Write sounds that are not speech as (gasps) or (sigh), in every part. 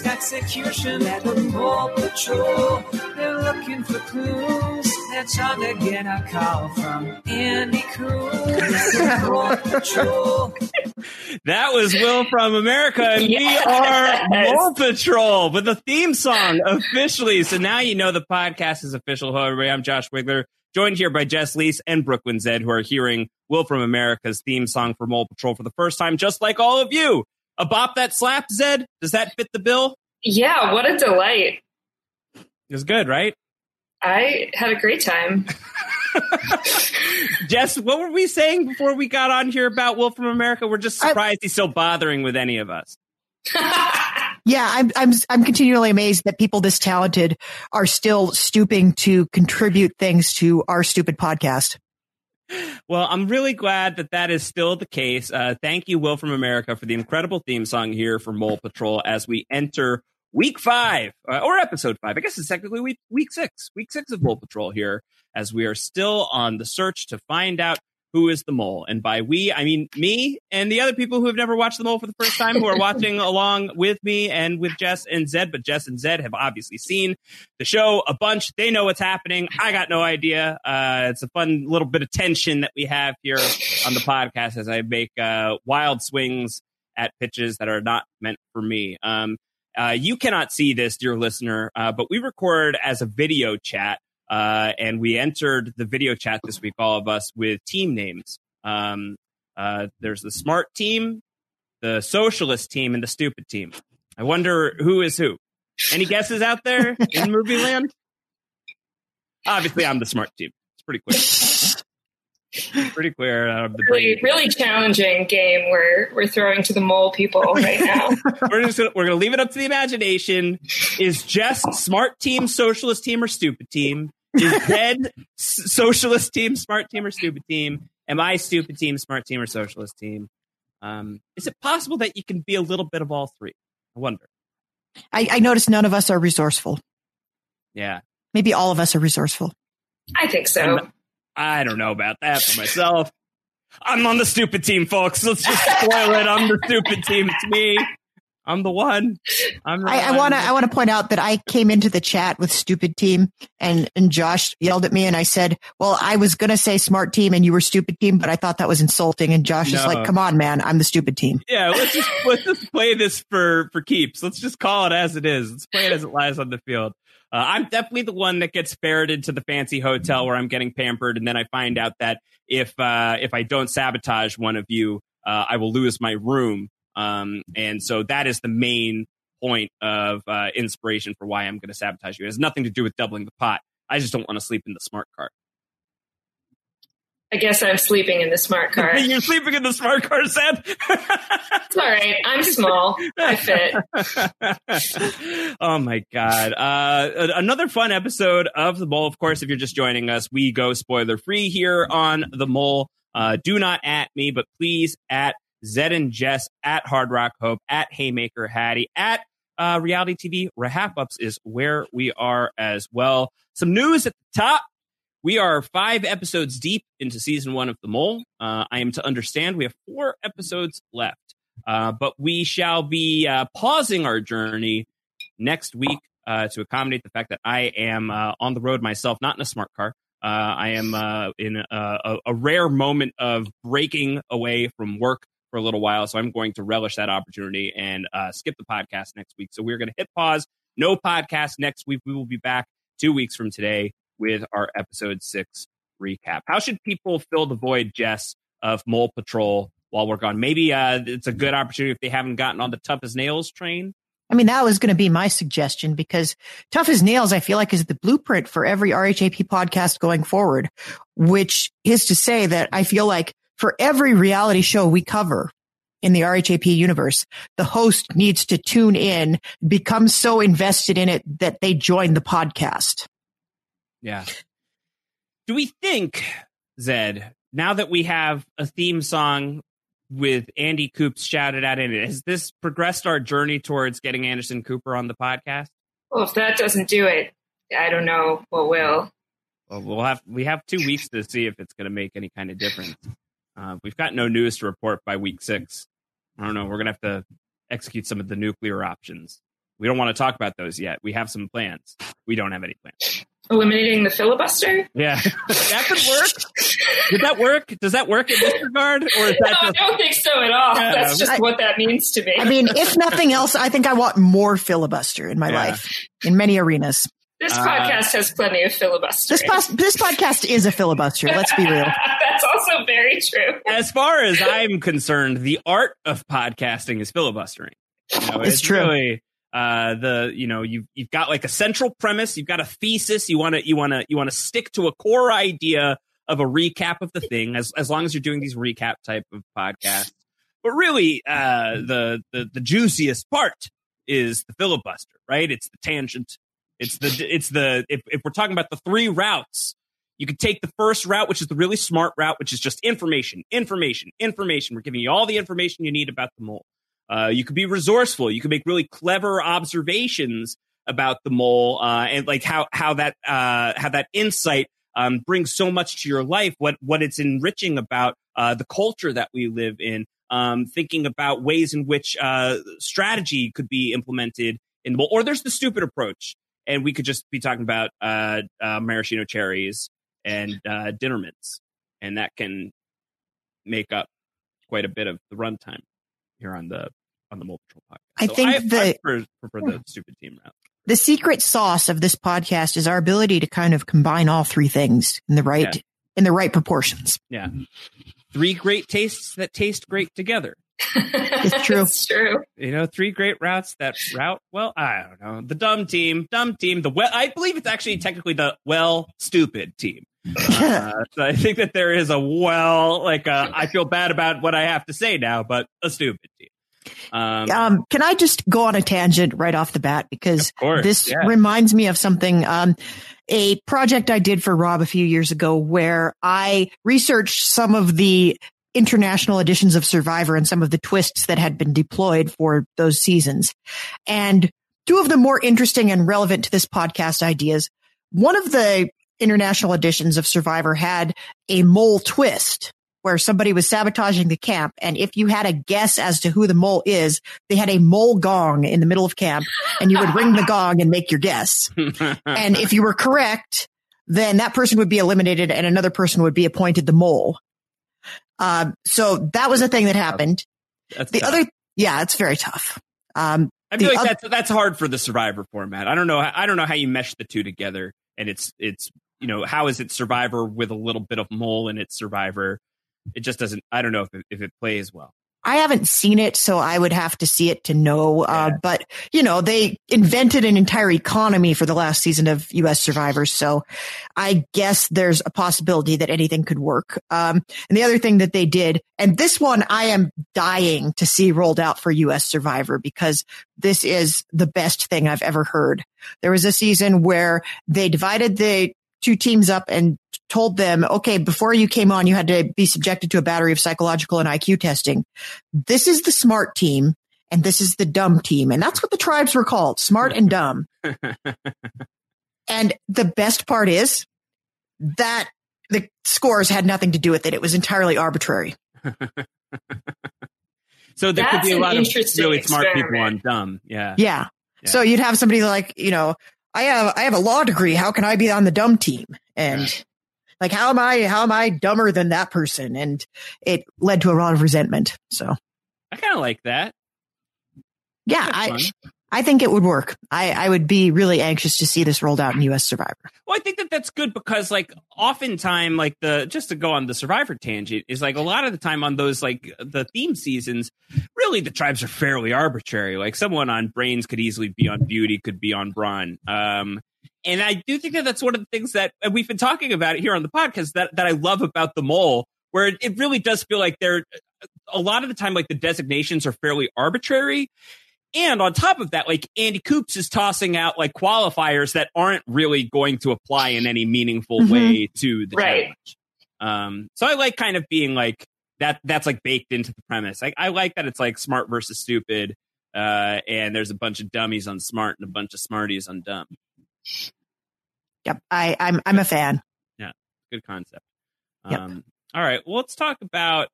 about execution at the Mole Patrol. They're looking for clues. That's how they get a call from Andy Coon at the (laughs) Mole Patrol. That was Will from America, and we are Mole Patrol with the theme song officially. So now you know the podcast is official. Hello, everybody. I'm Josh Wigler, joined here by Jess Liese and Brooklyn Zed, who are hearing Will from America's theme song for Mole Patrol for the first time, just like all of you. A bop that slap, Zed? Does that fit the bill? Yeah, what a delight. It was good, right? I had a great time. (laughs) (laughs) Jess, what were we saying before we got on here about Will from America? We're just surprised he's still bothering with any of us. (laughs) Yeah, I'm I'm I'm continually amazed that people this talented are still stooping to contribute things to our stupid podcast. Well, I'm really glad that that is still the case. Uh, thank you, Will from America, for the incredible theme song here for Mole Patrol as we enter week five uh, or episode five. I guess it's technically week week six, week six of Mole Patrol here, as we are still on the search to find out who is the mole. And by we, I mean me and the other people who have never watched the mole for the first time, who are watching (laughs) along with me and with Jess and Zed. But Jess and Zed have obviously seen the show a bunch. They know what's happening. I got no idea. Uh, it's a fun little bit of tension that we have here on the podcast as I make uh, wild swings at pitches that are not meant for me. Um, uh, you cannot see this, dear listener, uh, but we record as a video chat. Uh, and we entered the video chat this week, all of us, with team names. Um, uh, there's the smart team, the socialist team, and the stupid team. I wonder who is who. Any guesses out there in (laughs) movie land? Obviously, I'm the smart team. It's pretty clear. Pretty clear. Uh, the Really, really challenging game we're we're throwing to the mole people right now. (laughs) we're just gonna, we're gonna leave it up to the imagination. Is Jess smart team, socialist team, or stupid team? Is (laughs) Ted s- socialist team, smart team, or stupid team? Am I stupid team, smart team, or socialist team? Um, is it possible that you can be a little bit of all three? I wonder. I, I noticed none of us are resourceful. Yeah, Maybe all of us are resourceful. I think so. I don't know about that for myself. I'm on the stupid team, folks. Let's just spoil it. I'm the stupid team. It's me. I'm the one. I'm the I, I want to I want to point out that I came into the chat with stupid team and and Josh yelled at me and I said, "Well, I was going to say smart team and you were stupid team, but I thought that was insulting." And Josh is like, "Come on, man, I'm the stupid team." Yeah, let's just let's just play this for for keeps. Let's just call it as it is. Let's play it as it lies on the field. Uh, I'm definitely the one that gets ferreted to the fancy hotel where I'm getting pampered, and then I find out that if uh, if I don't sabotage one of you, uh, I will lose my room. Um, and so that is the main point of uh, inspiration for why I'm going to sabotage you. It has nothing to do with doubling the pot. I just don't want to sleep in the smart car. I guess I'm sleeping in the smart car. (laughs) You're sleeping in the smart car, Seth. It's all right. I'm small. I fit. (laughs) oh my god! Uh, another fun episode of the Mole. Of course, if you're just joining us, we go spoiler free here on the Mole. Uh, do not at me, but please at Zed and Jess at Hard Rock Hope at Haymaker Hattie at uh, Reality TV. RHAPups is where we are as well. Some news at the top. We are five episodes deep into season one of The Mole. Uh, I am to understand we have four episodes left. Uh, but we shall be uh, pausing our journey next week uh, to accommodate the fact that I am uh, on the road myself, not in a smart car. Uh, I am in a, a, rare moment of breaking away from work for a little while, so I'm going to relish that opportunity and skip the podcast next week. So we're going to hit pause. No podcast next week. We will be back two weeks from today with our episode six recap. How should people fill the void, Jess, of Mole Patrol while we're gone? Maybe uh, it's a good opportunity if they haven't gotten on the tough as nails train. I mean, that was going to be my suggestion because Tough as Nails, I feel like is the blueprint for every RHAP podcast going forward, which is to say that I feel like for every reality show we cover in the RHAP universe, the host needs to tune in, become so invested in it that they join the podcast. Yeah. Do we think, Zed, now that we have a theme song with Andy Coops shouted out in it, has this progressed our journey towards getting Anderson Cooper on the podcast? Well, if that doesn't do it, I don't know what will. Well, we'll have we have two weeks to see if it's going to make any kind of difference. Uh, we've got no news to report by week six. I don't know. We're gonna have to execute some of the nuclear options. We don't want to talk about those yet. We have some plans. We don't have any plans. Eliminating the filibuster? Yeah, (laughs) that could work. Did that work? Does that work in this regard, or is No, that I don't think so at all. Yeah. That's just I- what that means to me. I mean, if nothing else, I think I want more filibuster in my Yeah. life in many arenas. this uh, podcast has plenty of filibuster. This pos- this podcast is a filibuster. Let's be real. (laughs) That's also very true. as far as I'm concerned, the art of podcasting is filibustering. You know, It's true. Really, uh, the you know you've you've got like a central premise, you've got a thesis, you want to you want to you want to stick to a core idea of a recap of the thing, as as long as you're doing these recap type of podcasts. But really, uh, the the the juiciest part is the filibuster, right? It's the tangent. It's the it's the if if we're talking about the three routes you could take the first route, which is the really smart route, which is just information, information, information. We're giving you all the information you need about the mole. Uh, you could be resourceful. You could make really clever observations about the mole, uh, and like how how that uh, how that insight um, brings so much to your life. What what it's enriching about uh, the culture that we live in. Um, thinking about ways in which uh, strategy could be implemented in the mole, or there's the stupid approach, and we could just be talking about uh, maraschino cherries and uh, dinner mints, and that can make up quite a bit of the runtime here on the on the Mole Patrol podcast. I think the- I prefer, prefer the hmm. stupid team route. The secret sauce of this podcast is our ability to kind of combine all three things in the right Yeah. in the right proportions. Yeah, three great tastes that taste great together. It's (laughs) true. it's true. You know, three great routes that route. Well, I don't know. The dumb team, dumb team. The well, I believe it's actually technically the well stupid team. Uh, so I think that there is a well, like uh, I feel bad about what I have to say now, but a stupid team. Um, Um, can I just go on a tangent right off the bat because course, this yeah. reminds me of something. Um, a project I did for Rob a few years ago where I researched some of the international editions of Survivor and some of the twists that had been deployed for those seasons. And two of the more interesting and relevant to this podcast ideas. One of the international editions of Survivor had a mole twist where somebody was sabotaging the camp. And if you had a guess as to who the mole is, they had a mole gong in the middle of camp and you would ring the gong and make your guess. (laughs) And if you were correct, then that person would be eliminated and another person would be appointed the mole. Um, so that was a thing that happened. That's The tough. other, yeah, it's very tough. Um, I feel like oth- that's that's hard for the Survivor format. I don't know. I don't know how you mesh the two together, and it's it's you know how is it Survivor with a little bit of mole in its Survivor? It just doesn't. I don't know if it, if it plays well. I haven't seen it, so I would have to see it to know. Uh, Yeah. but you know, they invented an entire economy for the last season of U.S. Survivor, so I guess there's a possibility that anything could work. Um, and the other thing that they did, and this one I am dying to see rolled out for U.S. Survivor because this is the best thing I've ever heard. There was a season where they divided the two teams up and told them, okay, before you came on, you had to be subjected to a battery of psychological and IQ testing. This is the smart team and this is the dumb team. And that's what the tribes were called, smart and dumb. (laughs) and the best part is that the scores had nothing to do with it. It was entirely arbitrary. (laughs) So there could be a lot of interesting really smart people on dumb. Yeah. Yeah. Yeah. So you'd have somebody like, you know, I have, I have a law degree. How can I be on the dumb team? And like, how am I, how am I dumber than that person? And it led to a lot of resentment. So I kind of like that. yeah, I. I think it would work. I, I would be really anxious to see this rolled out in U.S. Survivor. Well, I think that that's good because, like, oftentimes, like the just to go on the Survivor tangent is like a lot of the time on those like the theme seasons, really the tribes are fairly arbitrary. Like someone on Brains could easily be on Beauty, could be on Brawn. Um, and I do think that that's one of the things that we've been talking about it here on the podcast that that I love about the mole, where it, it really does feel like they're a lot of the time like the designations are fairly arbitrary. And on top of that, like Andy Coops is tossing out like qualifiers that aren't really going to apply in any meaningful Mhm. way to the Right. challenge. Um, so I like kind of being like that. That's like baked into the premise. Like I like that it's like smart versus stupid, uh, and there's a bunch of dummies on smart and a bunch of smarties on dumb. Yep. I, I'm, I'm a fan. Yeah, good concept. Yep. Um, all right. Well, let's talk about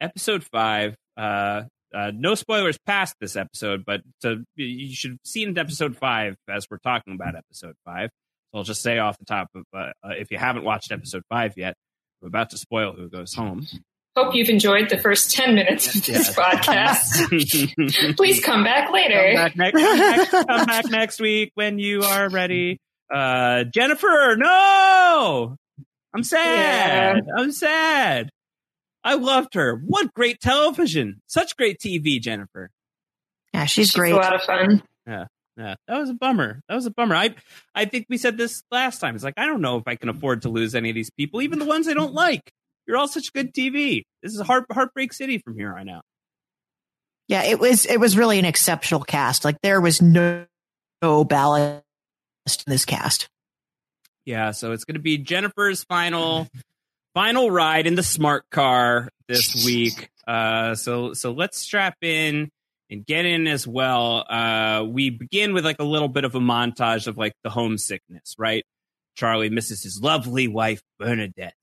episode five. Uh, Uh, no spoilers past this episode, but to, you should have seen episode five as we're talking about episode five. So I'll just say off the top, of, uh, uh, if you haven't watched episode five yet, I'm about to spoil who goes home. Hope you've enjoyed the first 10 minutes of this podcast. (laughs) Please come back later. Come back, next, come, back, come back next week when you are ready. Uh, Jennifer, no! I'm sad. I'm sad. I loved her. What great television. Such great TV, Jennifer. Yeah, she's, She's great. a lot of fun. Yeah. Yeah. That was a bummer. That was a bummer. I I think we said this last time. It's like I don't know if I can afford to lose any of these people, even the ones I don't like. You're all such good TV. This is heart heartbreak city from here on out. Yeah, it was it was really an exceptional cast. Like there was no no ballast in this cast. Yeah, so it's going to be Jennifer's final final ride in the smart car this week. Uh, so so let's strap in and get in as well. Uh, we begin with like a little bit of a montage of like the homesickness, right? Charlie misses his lovely wife Bernadette.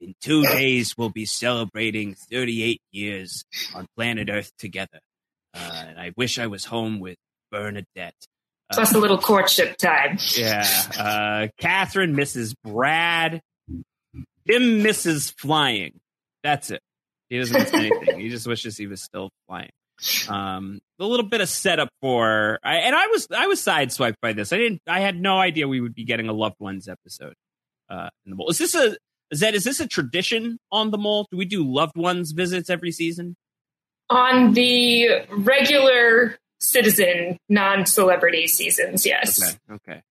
In two (laughs) days, we'll be celebrating 38 years on planet Earth together. Uh, and I wish I was home with Bernadette. Uh, Plus a little courtship time. yeah. Uh, Catherine misses Brad. Tim misses flying. That's it. He doesn't miss anything. He just wishes he was still flying. Um, a little bit of setup for, I, and I was I was sideswiped by this. I didn't. I had no idea we would be getting a loved ones episode. Uh, in the mole. Is this a is that is this a tradition on the mole? Do we do loved ones visits every season? On the regular citizen, non celebrity seasons, yes. Okay. Okay.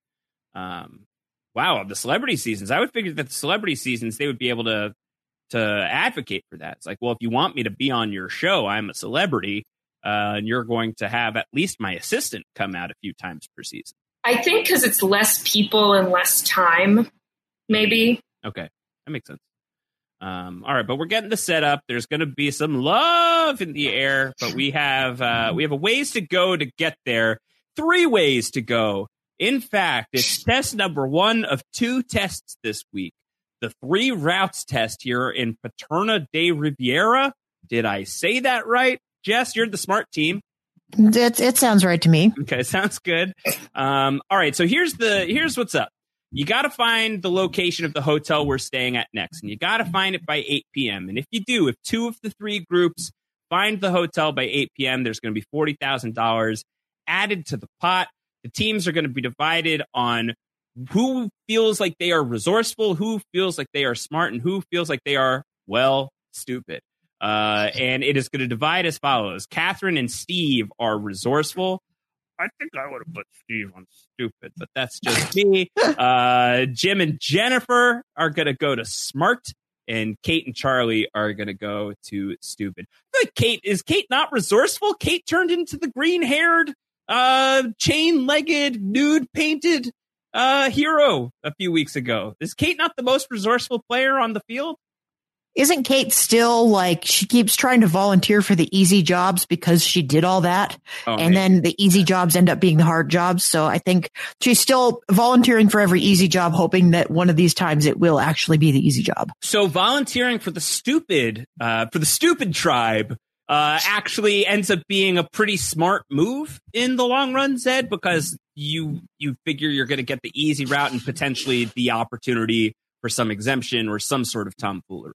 Um, wow, the celebrity seasons. I would figure that the celebrity seasons they would be able to to advocate for that. It's like, well, if you want me to be on your show, I'm a celebrity, uh, and you're going to have at least my assistant come out a few times per season. I think because it's less people and less time, maybe. Okay, that makes sense. Um, all right, but we're getting the setup. There's going to be some love in the air, but we have uh, we have a ways to go to get there. Three ways to go. In fact, it's test number one of two tests this week. The three routes test here in Paterna de Rivera. Did I say that right? Jess, you're the smart team. It, it sounds right to me. Okay, (laughs) sounds good. Um, all right, so here's the here's what's up. You got to find the location of the hotel we're staying at next, and you got to find it by 8 p.m. And if you do, if two of the three groups find the hotel by 8 p.m., there's going to be forty thousand dollars added to the pot. The teams are going to be divided on who feels like they are resourceful, who feels like they are smart, and who feels like they are well stupid. Uh, and it is going to divide as follows: Catherine and Steve are resourceful. I think I would have put Steve on stupid, but that's just (laughs) me. (laughs) Uh, Jim and Jennifer are going to go to smart, and Kate and Charlie are going to go to stupid. Like Kate is Kate not resourceful. Kate turned into the green haired, uh, chain legged, nude painted uh, hero a few weeks ago. Is Kate not the most resourceful player on the field? Isn't Kate still like she keeps trying to volunteer for the easy jobs because she did all that? Oh, and then the easy jobs end up being the hard jobs. So I think she's still volunteering for every easy job, hoping that one of these times it will actually be the easy job. So volunteering for the stupid, uh, for the stupid tribe, uh, actually ends up being a pretty smart move in the long run, Zed, because you you figure you're going to get the easy route and potentially the opportunity for some exemption or some sort of tomfoolery.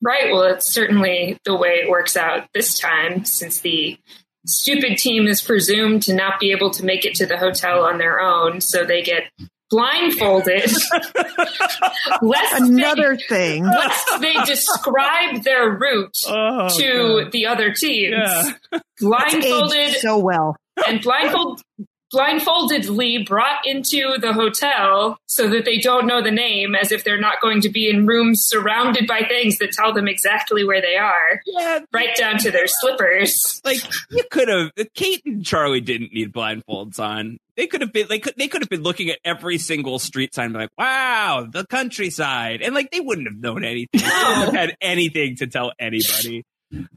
Right. Well, it's certainly the way it works out this time, since the stupid team is presumed to not be able to make it to the hotel on their own. So they get blindfolded. (laughs) lest, Another thing. they, lest they describe their route (laughs) Oh, to God. the other teams. Yeah. (laughs) Blindfolded so well. and blindfold blindfoldedly brought into the hotel so that they don't know the name as if they're not going to be in rooms surrounded by things that tell them exactly where they are yeah, right down to their slippers like you could have. Kate and Charlie didn't need blindfolds on. They could have been. They could. They could have been looking at every single street sign, and be like, "Wow, the countryside," and like they wouldn't have known anything. They wouldn't have had anything to tell anybody.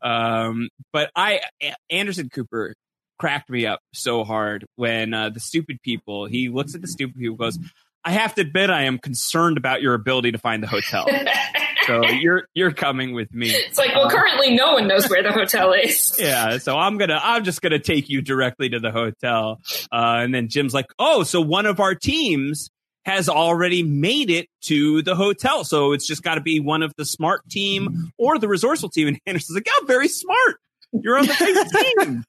Um, but I, Anderson Cooper cracked me up so hard when uh, the stupid people. He looks at the stupid people, goes, "I have to admit, I am concerned about your ability to find the hotel." (laughs) so you're you're coming with me. It's like, well, currently no one knows where the hotel is. (laughs) Yeah, so I'm gonna I'm just gonna take you directly to the hotel, uh, and then Jim's like, oh, so one of our teams has already made it to the hotel, so it's just got to be one of the smart team or the resourceful team. And Anderson's like, yeah, very smart. You're on the right (laughs) team.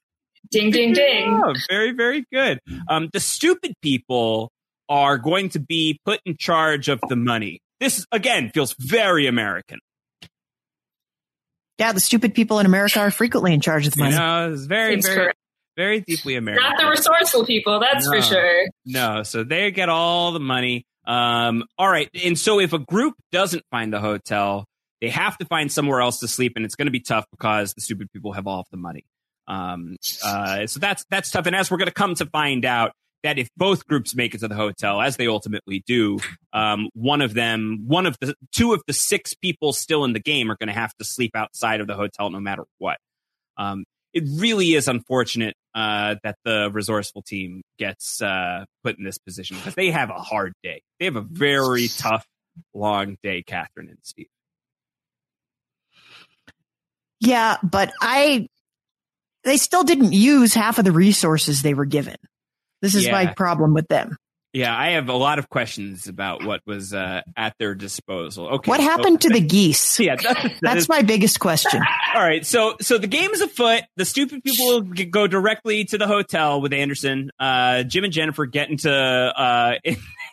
Ding, ding, ding. Yeah, very, very good. Um, the stupid people are going to be put in charge of the money. This again feels very American. Yeah, the stupid people in America are frequently in charge of the You money. know, it's very, Seems very, correct. very deeply American. Not the resourceful people, that's No. for sure. No, so they get all the money. Um, all right, and so if a group doesn't find the hotel, they have to find somewhere else to sleep, and it's going to be tough because the stupid people have all of the money. Um, uh, so that's that's tough. And as we're going to come to find out that if both groups make it to the hotel, as they ultimately do, um, one of them, one of the two of the six people still in the game are going to have to sleep outside of the hotel no matter what. Um, it really is unfortunate uh, that the resourceful team gets uh, put in this position because they have a hard day. They have a very tough, long day, Catherine and Steve. Yeah, but I, they still didn't use half of the resources they were given. This is my problem with them. Yeah, I have a lot of questions about what was uh, at their disposal. Okay, What so- happened to the geese? (laughs) Yeah, that, that That's is- my biggest question. (laughs) all right. So, so the game is afoot. The stupid people will go directly to the hotel with Anderson. Uh, Jim and Jennifer get into uh, (laughs)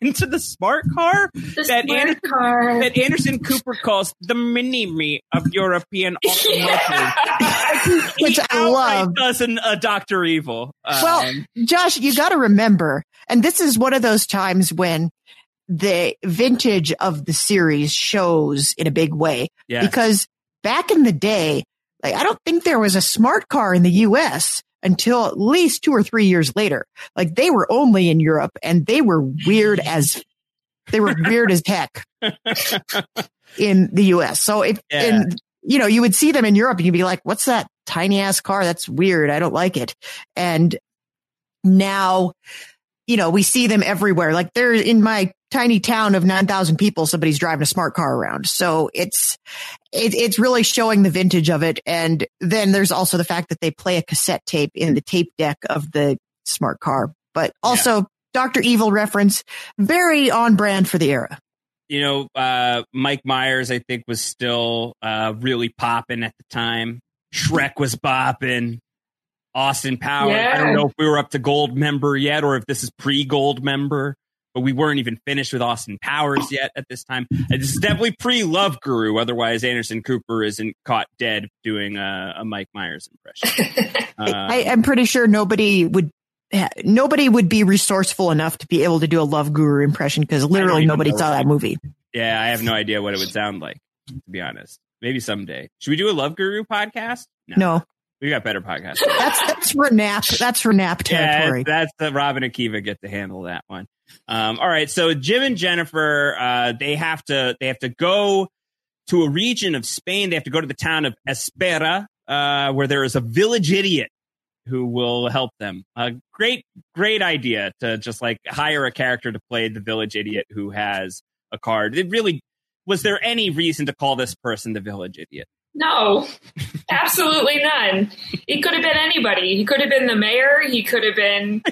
into the smart car The That smart Anderson- car. that Anderson Cooper calls the mini me of European (laughs) automotive. (laughs) Which He I outright love. Doesn't a Doctor Evil? Well, Um, Josh, you got to remember, and this is one of those times when the vintage of the series shows in a big way yeah, because back in the day, like I don't think there was a smart car in the US until at least two or three years later. Like they were only in Europe and they were weird as they were weird as heck (laughs) in the US. So if Yeah. and you know, you would see them in Europe and you'd be like, what's that tiny ass car? That's weird. I don't like it. And now, you know, we see them everywhere. Like they're in my tiny town of 9,000 people. Somebody's driving a smart car around. So it's, it, it's really showing the vintage of it. And then there's also the fact that they play a cassette tape in the tape deck of the smart car, but also Dr. Evil reference, very on brand for the era. you know, uh, Mike Myers, I think, was still uh, really popping at the time. Shrek was popping. Austin Powers. I don't know if we were up to Goldmember yet or if this is pre Goldmember, but we weren't even finished with Austin Powers yet at this time. And This is definitely pre Love Guru. Otherwise, Anderson Cooper isn't caught dead doing a, a Mike Myers impression. Uh, (laughs) I, I'm pretty sure nobody would. Nobody would be resourceful enough to be able to do a Love Guru impression because literally nobody saw that movie. yeah, I have no idea what it would sound like, to be honest. Maybe someday. Should we do a Love Guru podcast? No, We got better podcasts. (laughs) that's that's for nap. That's for nap territory. Yeah, that's the Robin and Kiva get to handle that one. Um, all right, so Jim and Jennifer, uh, they have to they have to go to a region of Spain. They have to go to the town of Espera, uh, where there is a village idiot who will help them. A great, great idea to just like hire a character to play the village idiot who has a card. It really was there any reason to call this person the village idiot? No, absolutely none. He could have been anybody. He could have been the mayor. He could have been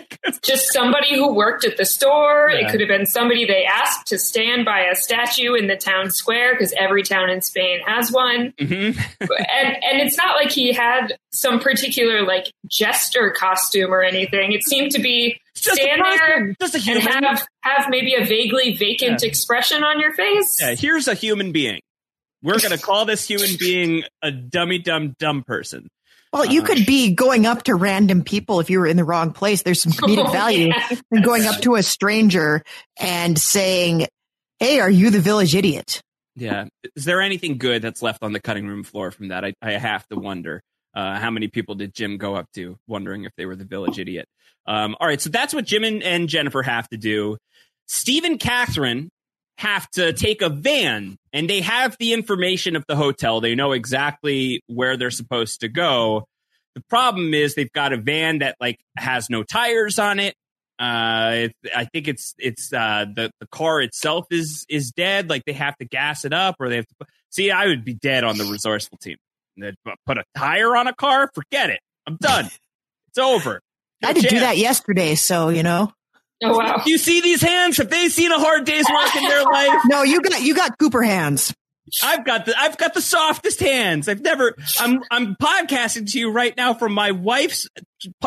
just somebody who worked at the store. Yeah. It could have been somebody they asked to stand by a statue in the town square because every town in Spain has one. Mm-hmm. (laughs) and and it's not like he had some particular like jester costume or anything. It seemed to be Just a stand there and have have maybe a vaguely vacant expression on your face. Yeah, here's a human being. We're going to call this human being a dummy dumb dumb person. well, you uh, could be going up to random people if you were in the wrong place. There's some comedic (laughs) Oh, value yeah. in going up to a stranger and saying, "Hey, are you the village idiot?" Yeah. Is there anything good that's left on the cutting room floor from that? I, I have to wonder. Uh, how many people did Jim go up to wondering if they were the village idiot? Um, all right. So that's what Jim and, and Jennifer have to do. Steve and Catherine have to take a van and they have the information of the hotel. They know exactly where they're supposed to go. The problem is they've got a van that like has no tires on it. Uh, it, I think it's it's uh, the the car itself is is dead. Like they have to gas it up, or they have to. See, I would be dead on the resourceful team. They'd Put a tire on a car, forget it. I'm done. It's over. I had to do that yesterday, so you know. Oh wow! Do (laughs) you see these hands? Have they seen a hard day's work in their life? (laughs) No, you got you got Cooper hands. I've got the I've got the softest hands. I've never. I'm I'm podcasting to you right now from my wife's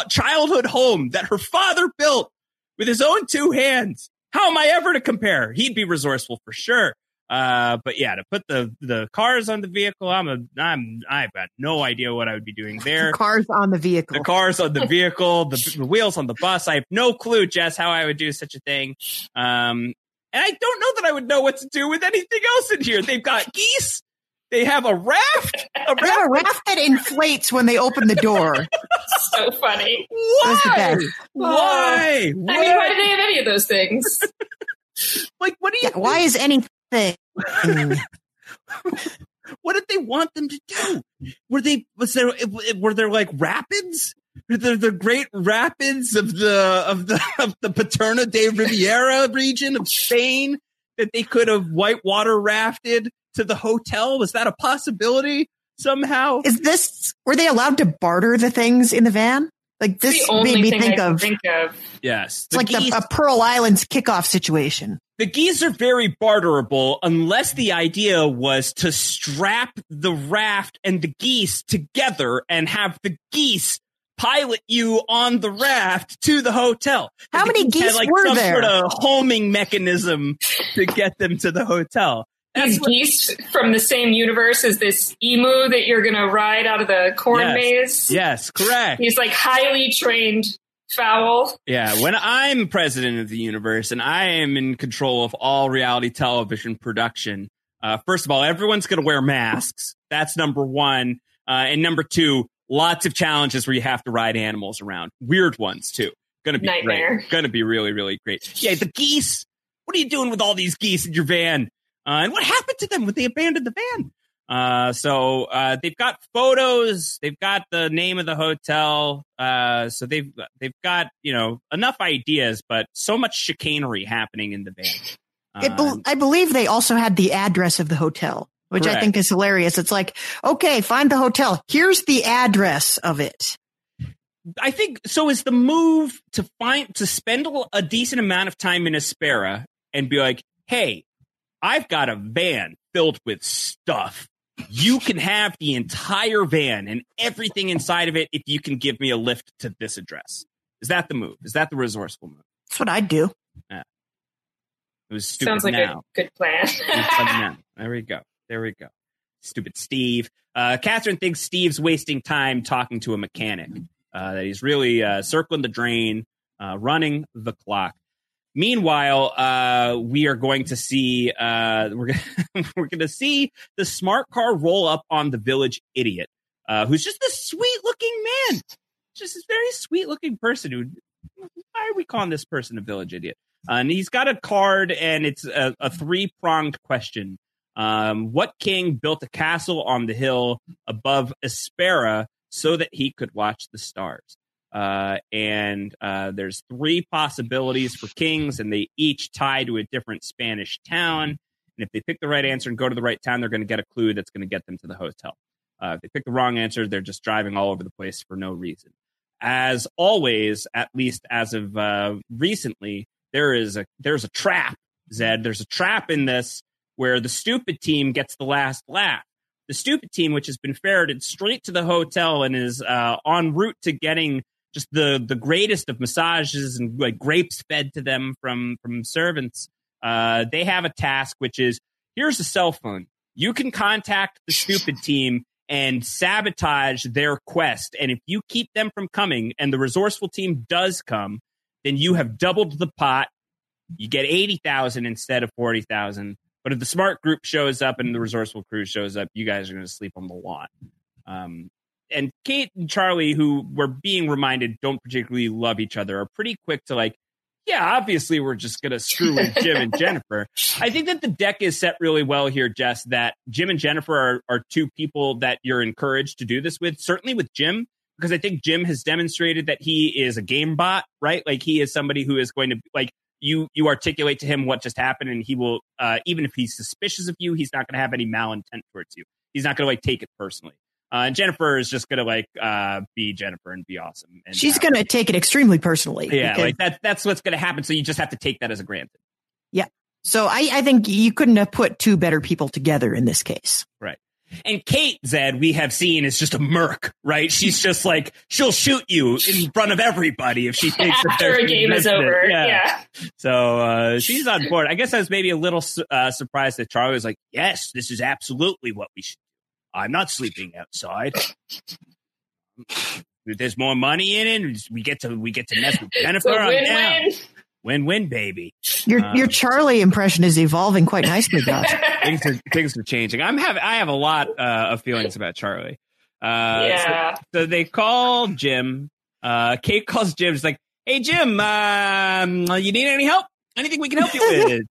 childhood home that her father built with his own two hands. How am I ever to compare? He'd be resourceful for sure. Uh, but yeah, to put the the cars on the vehicle, I'm a I'm I've got no idea what I would be doing (laughs) there. The cars on the vehicle. The cars on the (laughs) vehicle, the, the, wheels on the bus. I have no clue, Jess, how I would do such a thing. Um, and I don't know that I would know what to do with anything else in here. They've got geese. They have a raft. A raft, a raft that inflates when they open the door. (laughs) so funny. Why? Why? I mean, why do they have any of those things? like, what do you? Yeah, why is anything? Mm. (laughs) what did they want them to do? Were they was there were there like rapids? The, the great rapids of the of the (laughs) of the Paterna de Rivera region of Spain that they could have whitewater rafted to the hotel? Was that a possibility somehow? Is this were they allowed to barter the things in the van? Like this made me think of, think of, Yes, it's like geese, the, a Pearl Islands kickoff situation. The geese are very barterable unless the idea was to strap the raft and the geese together and have the geese pilot you on the raft to the hotel. How many geese had, like, were some there? Sort of homing mechanism to get them to the hotel. These geese from the same universe as this emu that you're going to ride out of the corn yes, maze. Yes, correct. He's like highly trained fowl. Yeah, when I'm president of the universe and I am in control of all reality television production, uh, first of all, everyone's going to wear masks. That's number one. Uh, and number two, lots of challenges where you have to ride animals around. Weird ones, too. Going to be Nightmare. great. Going to be really, really great. Yeah, the geese. What are you doing with all these geese in your van? Uh, and what happened to them when they abandoned the van? Uh, so uh, they've got photos, they've got the name of the hotel, uh, so they've they've got you know enough ideas, but so much chicanery happening in the van. Be- I believe they also had the address of the hotel, which correct. I think is hilarious. It's like, okay, find the hotel. Here's the address of it. I think so. Is the move to find to spend a decent amount of time in Espera and be like, hey, I've got a van filled with stuff. You can have the entire van and everything inside of it if you can give me a lift to this address. Is that the move? Is that the resourceful move? That's what I'd do. Yeah. It was stupid. Sounds like now. a good plan. there we go. There we go. Stupid Steve. Uh, Catherine thinks Steve's wasting time talking to a mechanic. Uh, that he's really uh, circling the drain, uh, running the clock. Meanwhile, uh, we are going to see uh, we're gonna, (laughs) we're going to see the smart car roll up on the village idiot, uh, who's just a sweet looking man, just this very sweet looking person. Who why are we calling this person a village idiot? Uh, and he's got a card, and it's a, a three pronged question. Um, what king built a castle on the hill above Espera so that he could watch the stars? Uh, and uh, there's three possibilities for kings, and they each tie to a different Spanish town. And if they pick the right answer and go to the right town, they're going to get a clue that's going to get them to the hotel. Uh, if they pick the wrong answer, they're just driving all over the place for no reason. As always, at least as of uh, recently, there is a there's a trap. Zed, there's a trap in this where the stupid team gets the last laugh. The stupid team, which has been ferreted straight to the hotel and is uh, en route to getting just the the greatest of massages and like grapes fed to them from from servants. Uh, they have a task which is here's a cell phone. You can contact the stupid (laughs) team and sabotage their quest. And if you keep them from coming, and the resourceful team does come, then you have doubled the pot. You get eighty thousand instead of forty thousand. But if the smart group shows up and the resourceful crew shows up, you guys are going to sleep on the lawn. Um, and Kate and Charlie, who were being reminded don't particularly love each other, are pretty quick to like, yeah, obviously we're just gonna screw with (laughs) Jim and Jennifer. I think that the deck is set really well here, Jess. That Jim and Jennifer are, are two people that you're encouraged to do this with. Certainly with Jim, because I think Jim has demonstrated that he is a game bot, right? Like he is somebody who is going to like you you articulate to him what just happened, and he will uh, even if he's suspicious of you, he's not going to have any malintent towards you. He's not going to like take it personally. Uh, and Jennifer is just going to like uh, be Jennifer and be awesome. And She's uh, going to take it extremely personally. yeah, because- like that. That's what's going to happen. So you just have to take that as a granted. Yeah. So I, I think you couldn't have put two better people together in this case. Right. And Kate Zed, we have seen is just a merc, right? She's just like she'll shoot you in front of everybody if she thinks that After there's a game is over. Yeah. Yeah. So uh, she's on board. I guess I was maybe a little uh, surprised that Charlie was like, "Yes, this is absolutely what we should. Do. I'm not sleeping outside. There's more money in it. We get to we get to mess with (laughs) Jennifer. So I'm win down. win. Win win, baby. Your Um, your Charlie impression is evolving quite nicely, (laughs) Josh. Things are things are changing. I'm have I have a lot uh, of feelings about Charlie. Uh, yeah. So they call Jim. Uh, Kate calls Jim. She's like, "Hey Jim, um, you need any help? Anything we can help you (laughs) with?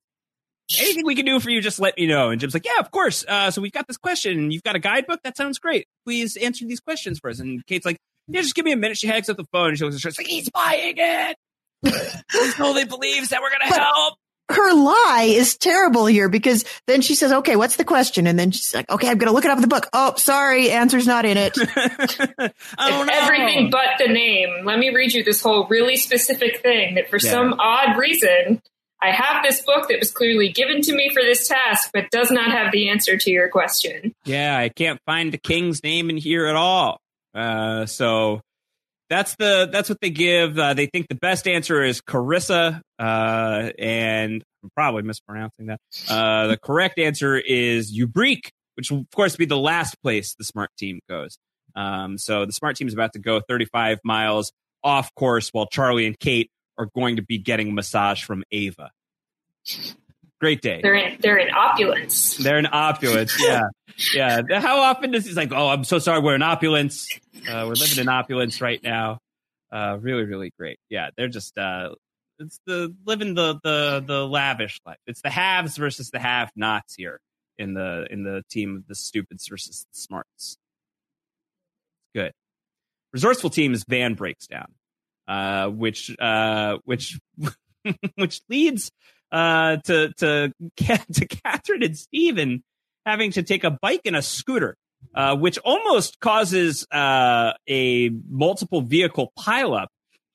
Anything we can do for you? Just let me know." And Jim's like, "Yeah, of course." Uh, so we've got this question. You've got a guidebook. That sounds great. Please answer these questions for us. And Kate's like, "Yeah, just give me a minute." She hangs up the phone and she looks at her. She's like, "He's buying it. he totally believes that we're gonna help." Her lie is terrible here because then she says, "Okay, what's the question?" And then she's like, "Okay, I'm going to look it up in the book." Oh, sorry, answer's not in it. (laughs) I don't. Everything but the name. Let me read you this whole really specific thing that for Yeah. some odd reason, I have this book that was clearly given to me for this task, but does not have the answer to your question. Yeah, I can't find the king's name in here at all. Uh, so that's the that's what they give. Uh, they think the best answer is Carissa, uh, and I'm probably mispronouncing that. Uh, the correct answer is Ubrique, which will of course be the last place the smart team goes. Um, so the smart team is about to go 35 miles off course, while Charlie and Kate are going to be getting a massage from Ava. Great day. They're in they're in opulence. They're in opulence. Yeah. Yeah. How often does he's like, oh, I'm so sorry. We're in opulence. Uh, we're living in opulence right now. Uh, really, really great. Yeah. They're just, uh, it's the living the, the, the lavish life. It's the haves versus the have nots here in the, in the team of the stupids versus the smarts. Good. Resourceful team team's van breaks down, uh, which, uh, which, (laughs) which leads uh, to to (laughs) to Catherine and Stephen having to take a bike and a scooter, uh, which almost causes uh, a multiple vehicle pileup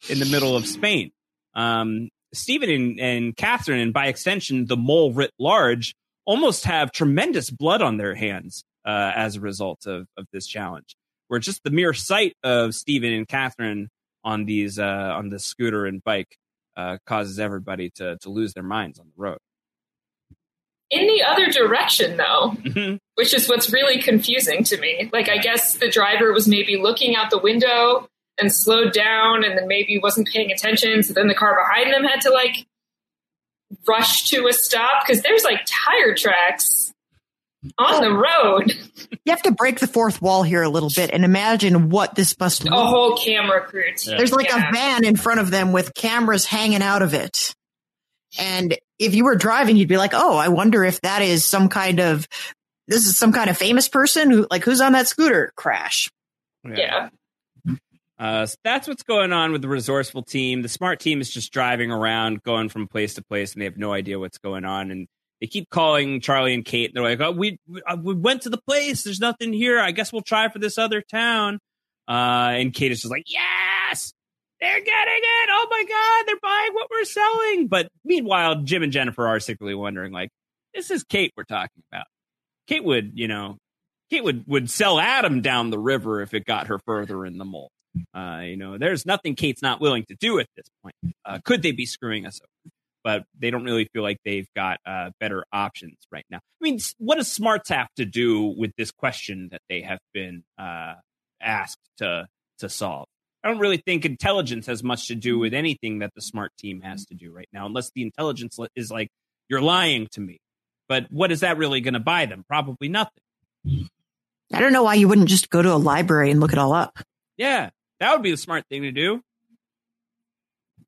in the middle of Spain. Um, Stephen and, and Catherine, and by extension, the mole writ large, almost have tremendous blood on their hands uh, as a result of, of this challenge. Where just the mere sight of Stephen and Catherine on these uh, on the scooter and bike uh, causes everybody to to lose their minds on the road. In the other direction though, Mhm. which is what's really confusing to me. Like I guess the driver was maybe looking out the window and slowed down and then maybe wasn't paying attention, so then the car behind them had to like rush to a stop because there's like tire tracks on the road. You have to break the fourth wall here a little bit and imagine what this must look. A whole camera crew team. There's like Yeah. a van in front of them with cameras hanging out of it. And if you were driving, you'd be like, "Oh, I wonder if that is some kind of this is some kind of famous person who like who's on that scooter crash." Yeah. Uh, so that's what's going on with the resourceful team. The smart team is just driving around, going from place to place, and they have no idea what's going on. And they keep calling Charlie and Kate. And they're like, "Oh, we we, uh, went to the place. There's nothing here. I guess we'll try for this other town." Uh, and Kate is just like, "Yes, they're getting it. Oh my god, they're buying what we're selling." But meanwhile, Jim and Jennifer are secretly wondering, like, "This is Kate we're talking about. Kate would, you know, Kate would would sell Adam down the river if it got her further in the mole." Uh, you know, there's nothing Kate's not willing to do at this point. Uh, could they be screwing us over? But they don't really feel like they've got uh, better options right now. I mean, what does smarts have to do with this question that they have been uh, asked to to solve? I don't really think intelligence has much to do with anything that the smart team has to do right now, unless the intelligence is like, "You're lying to me." But what is that really going to buy them? Probably nothing. I don't know why you wouldn't just go to a library and look it all up. Yeah, that would be the smart thing to do.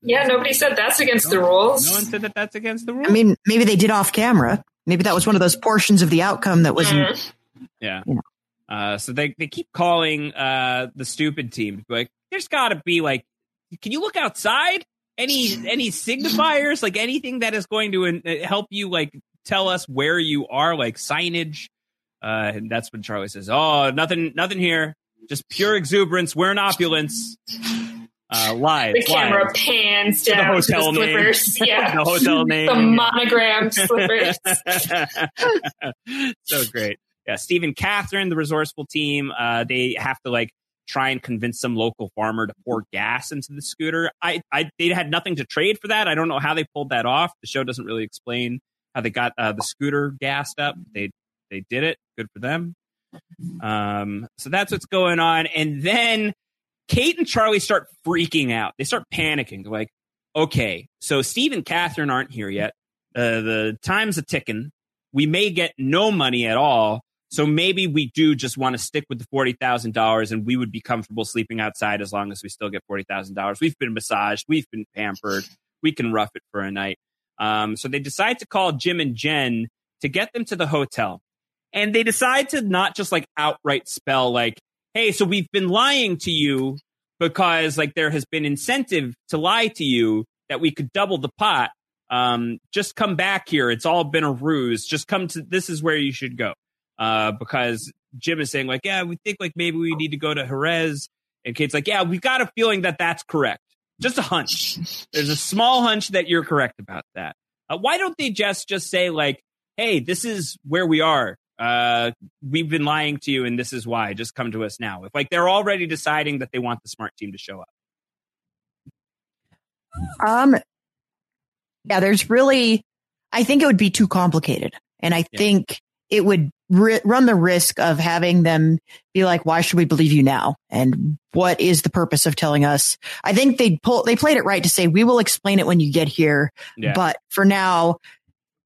Yeah, nobody said that's against the rules. No one said that that's against the rules. I mean, maybe they did off camera. Maybe that was one of those portions of the outcome that wasn't. Mm. Yeah. You know. Uh, so they, they keep calling uh, the stupid team. Like, there's got to be like, can you look outside? any any signifiers, like anything that is going to uh, help you, like tell us where you are, like signage. Uh, and that's when Charlie says, "Oh, nothing, nothing here. Just pure exuberance. We're in opulence." Uh, live. The camera pans the down to the, hotel name. slippers. (laughs) Yeah. the hotel name. the monogrammed (laughs) slippers. so great. Yeah, Steve and Catherine, the resourceful team, uh, they have to like try and convince some local farmer to pour gas into the scooter. I, I, they had nothing to trade for that. I don't know how they pulled that off. The show doesn't really explain how they got uh, the scooter gassed up. They, they did it. Good for them. Um, so that's what's going on. And then Kate and Charlie start freaking out. They start panicking. They're like, okay, so Steve and Catherine aren't here yet. Uh, the time's a ticking. We may get no money at all. So maybe we do just want to stick with the forty thousand dollars, and we would be comfortable sleeping outside as long as we still get forty thousand dollars. We've been massaged, we've been pampered, we can rough it for a night. Um, so they decide to call Jim and Jen to get them to the hotel, and they decide to not just like outright spell like, "Hey, so we've been lying to you because like there has been incentive to lie to you that we could double the pot. Um, just come back here. It's all been a ruse. Just come to this is where you should go." uh, because Jim is saying like, yeah, we think like maybe we need to go to Jerez, and Kate's like, yeah, we've got a feeling that that's correct. Just a hunch. There's a small hunch that you're correct about that. Uh, why don't they just just say like, hey, this is where we are. Uh, we've been lying to you, and this is why. Just come to us now. If like they're already deciding that they want the smart team to show up. Um, yeah, there's really, I think it would be too complicated. And I Yeah. think it would ri- run the risk of having them be like, why should we believe you now? And what is the purpose of telling us? I think they pull, they played it right to say, we will explain it when you get here. Yeah. But for now,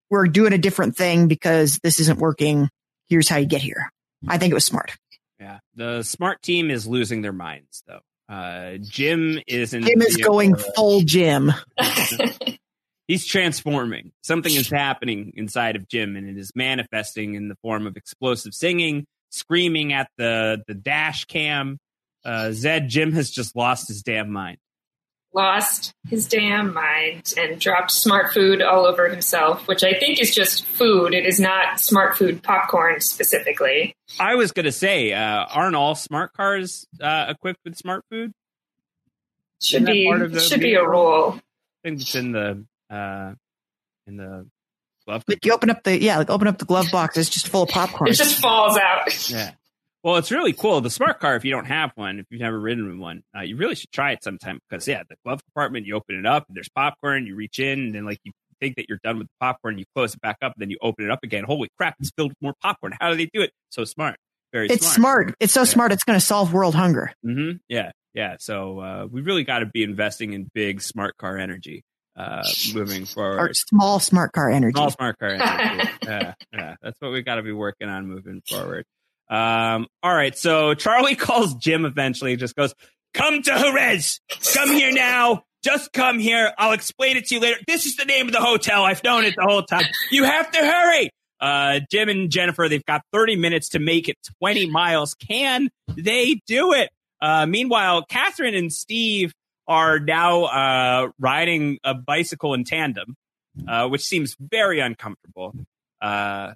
we're doing a different thing because this isn't working. Here's how you get here. I think it was smart. Yeah, the smart team is losing their minds though. Uh, Jim is in. Jim is vehicle. going full Jim. (laughs) He's transforming. Something is (laughs) happening inside of Jim, and it is manifesting in the form of explosive singing, screaming at the the dash cam. Uh, Zed, Jim has just lost his damn mind. Lost his damn mind and dropped smart food all over himself, which I think is just food. It is not smart food popcorn specifically. I was gonna say, uh, aren't all smart cars uh, equipped with smart food? Should be part of should be a rule. I think it's in the uh, in the glove. Like you open up the, yeah, like open up the glove box. It's just full of popcorn. It just falls out. Yeah. Well, it's really cool. The smart car, if you don't have one, if you've never ridden in one, uh, you really should try it sometime because, yeah, the glove compartment, you open it up, and there's popcorn, you reach in, and then, like, you think that you're done with the popcorn, you close it back up, and then you open it up again. Holy crap, it's filled with more popcorn. How do they do it? So smart. Very it's smart. It's so Yeah. smart. It's going to solve world hunger. hmm Yeah. Yeah. So uh, we really got to be investing in big smart car energy uh, moving forward. Or small smart car energy. Small smart car energy. (laughs) yeah, yeah, that's what we got to be working on moving forward. Um, all right, so Charlie (laughs) calls Jim eventually. Just goes, "Come to Jerez. Come here now. Just come here. I'll explain it to you later. This is the name of the hotel. I've known it the whole time. You have to hurry." Uh, Jim and Jennifer, they've got 30 minutes to make it 20 miles. Can they do it? Uh, meanwhile, Catherine and Steve are now uh, riding a bicycle in tandem, uh, which seems very uncomfortable. Uh,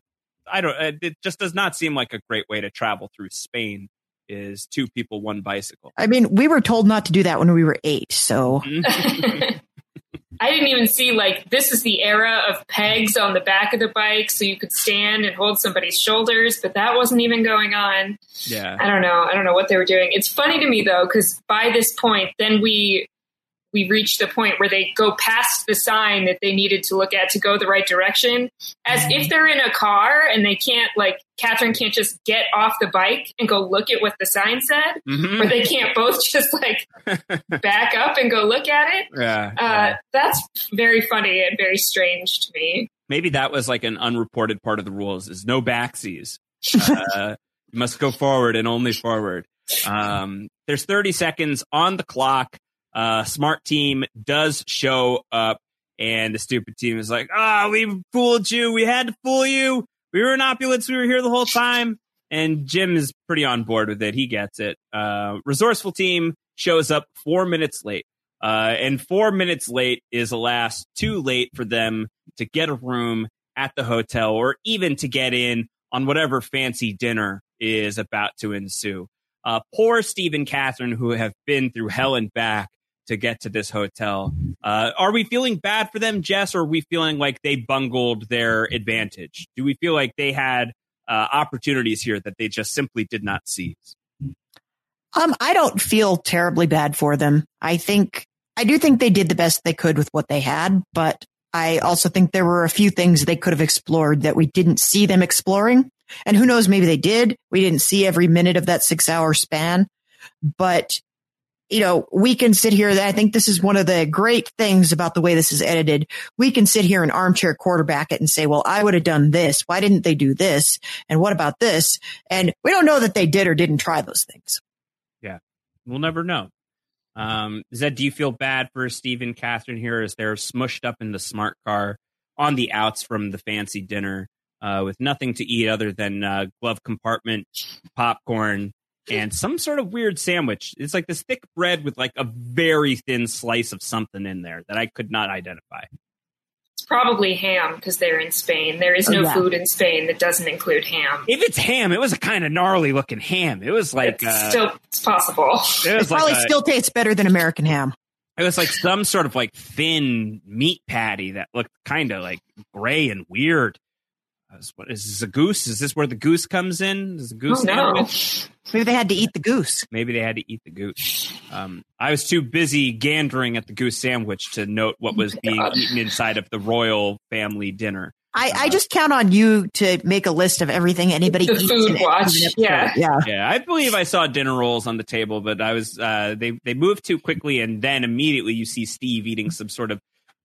I don't. uh, It just does not seem like a great way to travel through Spain. Is two people, one bicycle. I mean, we were told not to do that when we were eight. So (laughs) (laughs) I didn't even see like this is the era of pegs on the back of the bike so you could stand and hold somebody's shoulders, but that wasn't even going on. yeah, I don't know. I don't know what they were doing. It's funny to me though because by this point, then we we reached the point where they go past the sign that they needed to look at to go the right direction, as if they're in a car and they can't like Catherine can't just get off the bike and go look at what the sign said, Mhm. or they can't both (laughs) just like (laughs) back up and go look at it. yeah. Uh, yeah. that's very funny and very strange to me. Maybe that was like an unreported part of the rules: is no backsies. (laughs) Uh, you must go forward and only forward. Um, there's 30 seconds on the clock. Uh, smart team does show up, and the stupid team is like, "Ah, we fooled you. We had to fool you. We were in opulence. We were here the whole time." And Jim is pretty on board with it. He gets it. Uh, resourceful team shows up four minutes late. Uh, and four minutes late is alas too late for them to get a room at the hotel or even to get in on whatever fancy dinner is about to ensue. Uh, poor Steve and Catherine, who have been through hell and back to get to this hotel. Uh, are we feeling bad for them, Jess, or are we feeling like they bungled their advantage? Do we feel like they had uh, opportunities here that they just simply did not seize? Um, I don't feel terribly bad for them. I think I do think they did the best they could with what they had, but I also think there were a few things they could have explored that we didn't see them exploring. And who knows, maybe they did. We didn't see every minute of that six hour span, but you know, we can sit here. I think this is one of the great things about the way this is edited. We can sit here and armchair quarterback it and say, well, I would have done this. Why didn't they do this? And what about this? And we don't know that they did or didn't try those things. Yeah. We'll never know. Um, Zed, do you feel bad for Steve and Catherine here as they're smushed up in the smart car on the outs from the fancy dinner uh, with nothing to eat other than uh, glove compartment popcorn and some sort of weird sandwich. It's like this thick bread with like a very thin slice of something in there that I could not identify. It's probably ham because they're in Spain. There is Oh, no yeah. food in Spain that doesn't include ham. If it's ham, it was a kind of gnarly looking ham. It was like it's uh, still it's possible. it It was probably a- still tastes better than American ham. it was like some sort of like thin meat patty that looked kind of like gray and weird. I was, what is this a goose? Is this where the goose comes in? Is the goose Oh, no. Maybe they had to eat the goose. Maybe they had to eat the goose. Um, I was too busy gandering at the goose sandwich to note what was (laughs) being God. eaten inside of the royal family dinner. I, I Uh, just count on you to make a list of everything anybody The eats. food watch, yeah. yeah. Yeah, I believe I saw dinner rolls on the table, but I was uh, they they moved too quickly, and then immediately you see Steve eating some sort of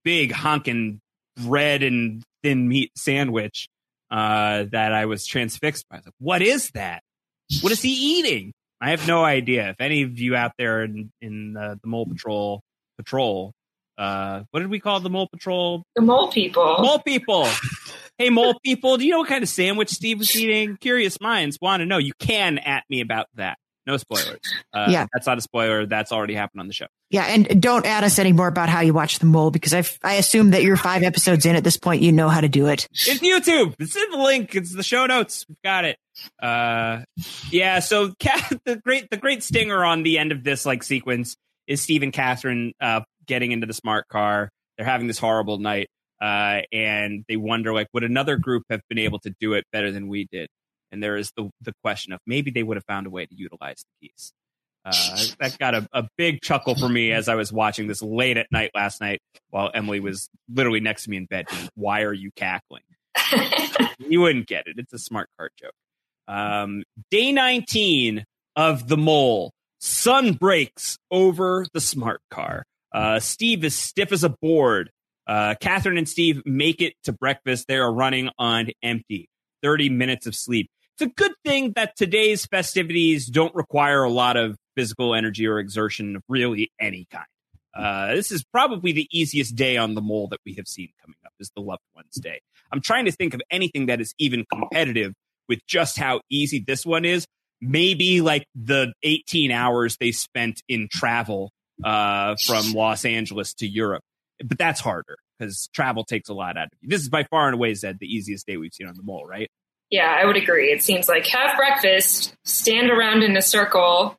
big honking bread and thin meat sandwich uh, that I was transfixed by. I was like, what is that? What is he eating? I have no idea. If any of you out there in in uh, the Mole Patrol patrol, uh, what did we call the Mole Patrol? The mole people. Mole people. (laughs) Hey, mole people, do you know what kind of sandwich Steve was eating? Curious minds want to know. You can at me about that. No spoilers. Uh, Yeah. That's not a spoiler. That's already happened on the show. Yeah, and don't add us any more about how you watch the mole because I I assume that you're five episodes in at this point. You know how to do it. It's YouTube. It's in the link. It's the show notes. We've got it. Uh, yeah. So Ca- (laughs) the great, the great stinger on the end of this like sequence is Steve and Catherine uh, getting into the smart car. They're having this horrible night, uh, and they wonder like, would another group have been able to do it better than we did? And there is the the question of maybe they would have found a way to utilize the keys. Uh, (laughs) that got a, a big chuckle for me as I was watching this late at night last night while Emily was literally next to me in bed. going, Why are you cackling? (laughs) you wouldn't get it. It's a smart card joke. Um, day 19 of the mole. Sun breaks over the smart car. Uh, Steve is stiff as a board. Uh, Catherine and Steve make it to breakfast. They are running on empty. 30 minutes of sleep. It's a good thing that today's festivities don't require a lot of physical energy or exertion of really any kind. Uh, this is probably the easiest day on the mole that we have seen coming up is the loved ones day. I'm trying to think of anything that is even competitive with just how easy this one is. Maybe like the 18 hours they spent in travel uh, from Los Angeles to Europe, but that's harder because travel takes a lot out of you. This is by far and away, said the easiest day we've seen on the mole, right? Yeah, I would agree. It seems like have breakfast, stand around in a circle,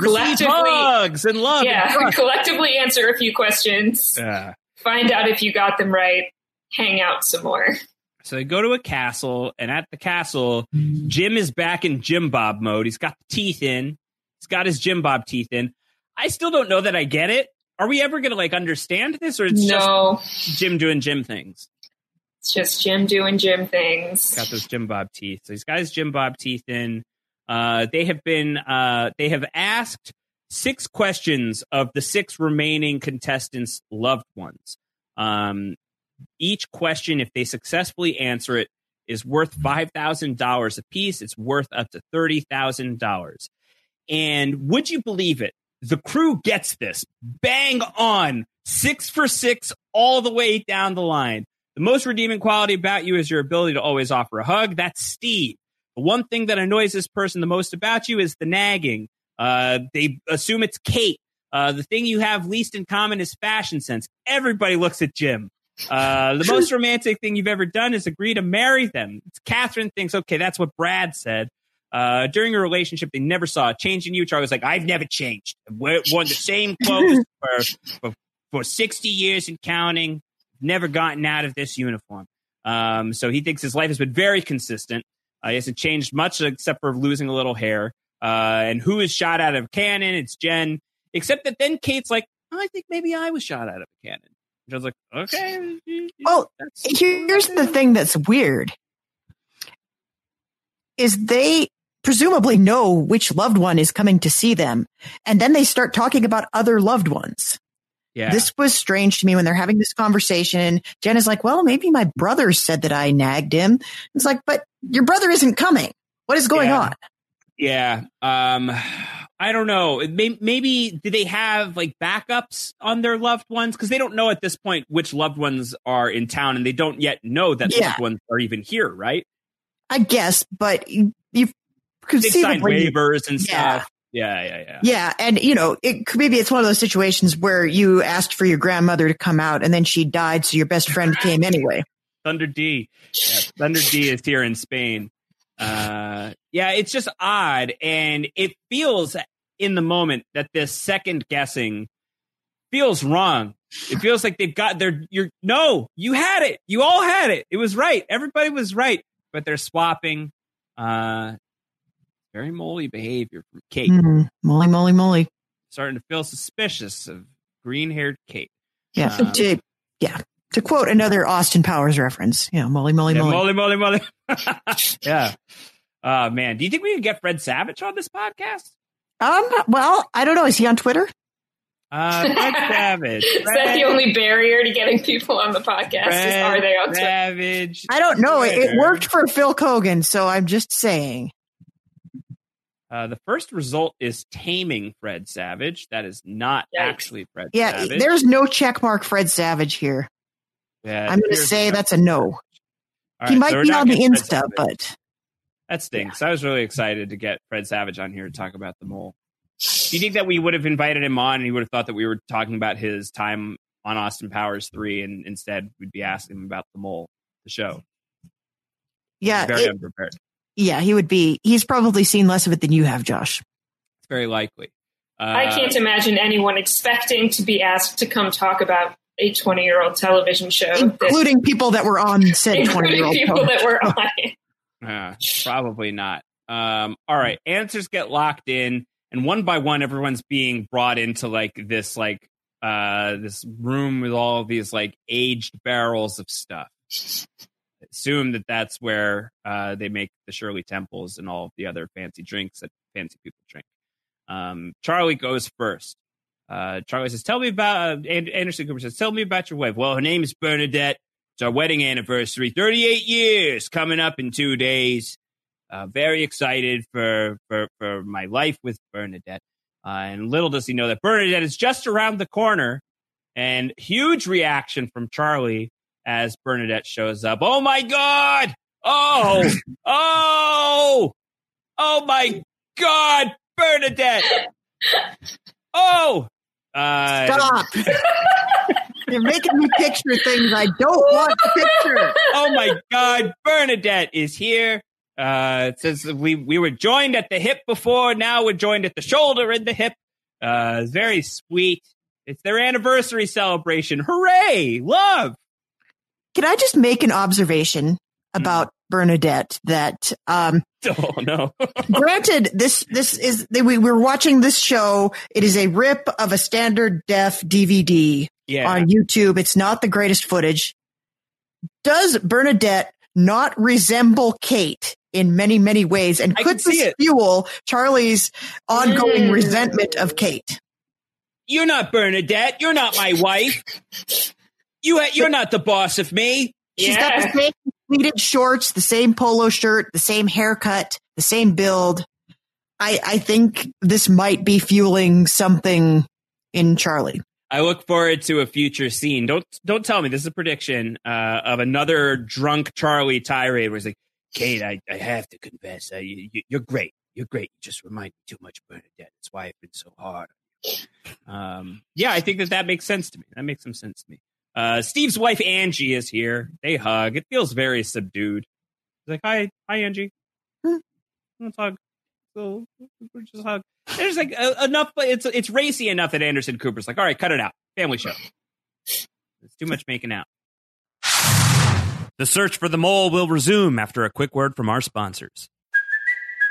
collectively, hugs and love. yeah, trust. (laughs) collectively answer a few questions, Uh, find out if you got them right, hang out some more. So they go to a castle, and at the castle, Jim is back in Jim Bob mode. He's got the teeth in. He's got his Jim Bob teeth in. I still don't know that I get it. Are we ever going to like understand this, or it's no, just Jim doing Jim things? It's just Jim doing Jim things. Got those Jim Bob teeth. So he's got his Jim Bob teeth in. Uh, they have been. Uh, they have asked six questions of the six remaining contestants' loved ones. Um, each question, if they successfully answer it, is worth five thousand dollars apiece. It's worth up to thirty thousand dollars. And would you believe it? The crew gets this bang on six for six all the way down the line. The most redeeming quality about you is your ability to always offer a hug. That's Steve. The one thing that annoys this person the most about you is the nagging. Uh, they assume it's Kate. Uh, the thing you have least in common is fashion sense. Everybody looks at Jim. Uh, the most romantic thing you've ever done is agree to marry them. Catherine thinks, okay, that's what Brad said. Uh, during a relationship, they never saw a change in you. Charlie was like, I've never changed. I've worn the same clothes (laughs) for, for, for 60 years and counting. Never gotten out of this uniform. Um, so he thinks his life has been very consistent. Uh, he hasn't changed much except for losing a little hair. Uh, and who is shot out of a cannon? It's Jen. Except that then Kate's like, oh, I think maybe I was shot out of a cannon. I was like, okay. Well, here's the thing that's weird is they presumably know which loved one is coming to see them. And then they start talking about other loved ones. Yeah. This was strange to me when they're having this conversation. Jen is like, well, maybe my brother said that I nagged him. It's like, but your brother isn't coming. What is going Yeah. on? Yeah. Um, I don't know. Maybe, maybe do they have like backups on their loved ones? Because they don't know at this point which loved ones are in town, and they don't yet know that Yeah. loved ones are even here, right? I guess, but you, you They conceivably, waivers and Yeah. stuff. Yeah, yeah, yeah. yeah, and you know, it could- maybe it's one of those situations where you asked for your grandmother to come out and then she died, so your best friend came anyway. (laughs) Thunder D. Yeah, Thunder D is here in Spain. Uh, yeah, it's just odd, and it feels in the moment that this second guessing feels wrong. It feels like they've got their you're no, you had it. You all had it. It was right. Everybody was right, but they're swapping. Uh, very moly behavior from Kate. Hmm, moly, moly, moly. Starting to feel suspicious of green-haired Kate. Yeah, Um, to yeah, to quote another Austin Powers reference, yeah, moly, moly, Yeah, moly. moly, moly, moly. (laughs) (laughs) yeah. Oh man, do you think we could get Fred Savage on this podcast? Um, well, I don't know. Is he on Twitter? Uh, Fred (laughs) Savage. Is that the only barrier to getting people on the podcast? Is are they on Twitter? Savage? I don't know. It, it worked for Phil Kogan, so I'm just saying. Uh, the first result is taming Fred Savage. That is not Yikes. actually Fred Yeah, Savage. there's no check mark Fred Savage here. Yeah, I'm going to here's- say that's a no. All he might so be on the Insta, but that stinks. I was really excited to get Fred Savage on here to talk about the mole. Do you think that we would have invited him on and he would have thought that we were talking about his time on Austin Powers 3 and instead we'd be asking him about the mole, the show? yeah, Very it- unprepared. Yeah, he would be. He's probably seen less of it than you have, Josh. It's very likely. Uh, I can't imagine anyone expecting to be asked to come talk about a 20 year old television show. that- Including people that were on said 20 year old people that were (laughs) on it. Uh, probably not. Um, all right, answers get locked in, and one by one, everyone's being brought into like this like uh this room with all of these like aged barrels of stuff. Assume that that's where uh, they make the Shirley Temples and all the other fancy drinks that fancy people drink. Um, Charlie goes first. Uh, Charlie says, "Tell me about uh, And- Anderson Cooper says, tell me about your wife." Well, her name is Bernadette. It's our wedding anniversary, 38 years coming up in two days. Uh, very excited for, for, for my life with Bernadette. Uh, and little does he know that Bernadette is just around the corner. And huge reaction from Charlie as Bernadette shows up. Oh my God! Oh! (laughs) oh! Oh my God! Bernadette! Oh! Uh, Stop. (laughs) You're making me picture things I don't want to picture. oh my God, Bernadette is here. Uh, it says we we were joined at the hip before. Now we're joined at the shoulder and the hip. Uh, very sweet. It's their anniversary celebration. Hooray! Love. Can I just make an observation about Bernadette that, um, (laughs) Oh no. (laughs) granted, this, this is, we're watching this show. It is a rip of a standard def DVD yeah. on YouTube. It's not the greatest footage. Does Bernadette not resemble Kate in many, many ways? And could this fuel Charlie's ongoing Mm. resentment of Kate? You're not Bernadette. You're not my wife. You ha- you're not the boss of me. She's got the same pleated shorts, the same polo shirt, the same haircut, the same build. I, I think this might be fueling something in Charlie. I look forward to a future scene. Don't don't tell me this is a prediction uh, of another drunk Charlie tirade where he's like, "Kate, I, I have to confess, uh, you, you, you're great. You're great. You just remind me too much of Bernadette. That's why I've been so hard. Um, yeah, I think that that makes sense to me. That makes some sense to me. Uh, Steve's wife Angie is here. They hug. It feels very subdued. He's like, "Hi, hi, Angie. Let's hug." So we just hug. There's like uh, enough. But it's it's racy enough that Anderson Cooper's like, "All right, cut it out. Family show. It's too much making out." The search for the mole will resume after a quick word from our sponsors.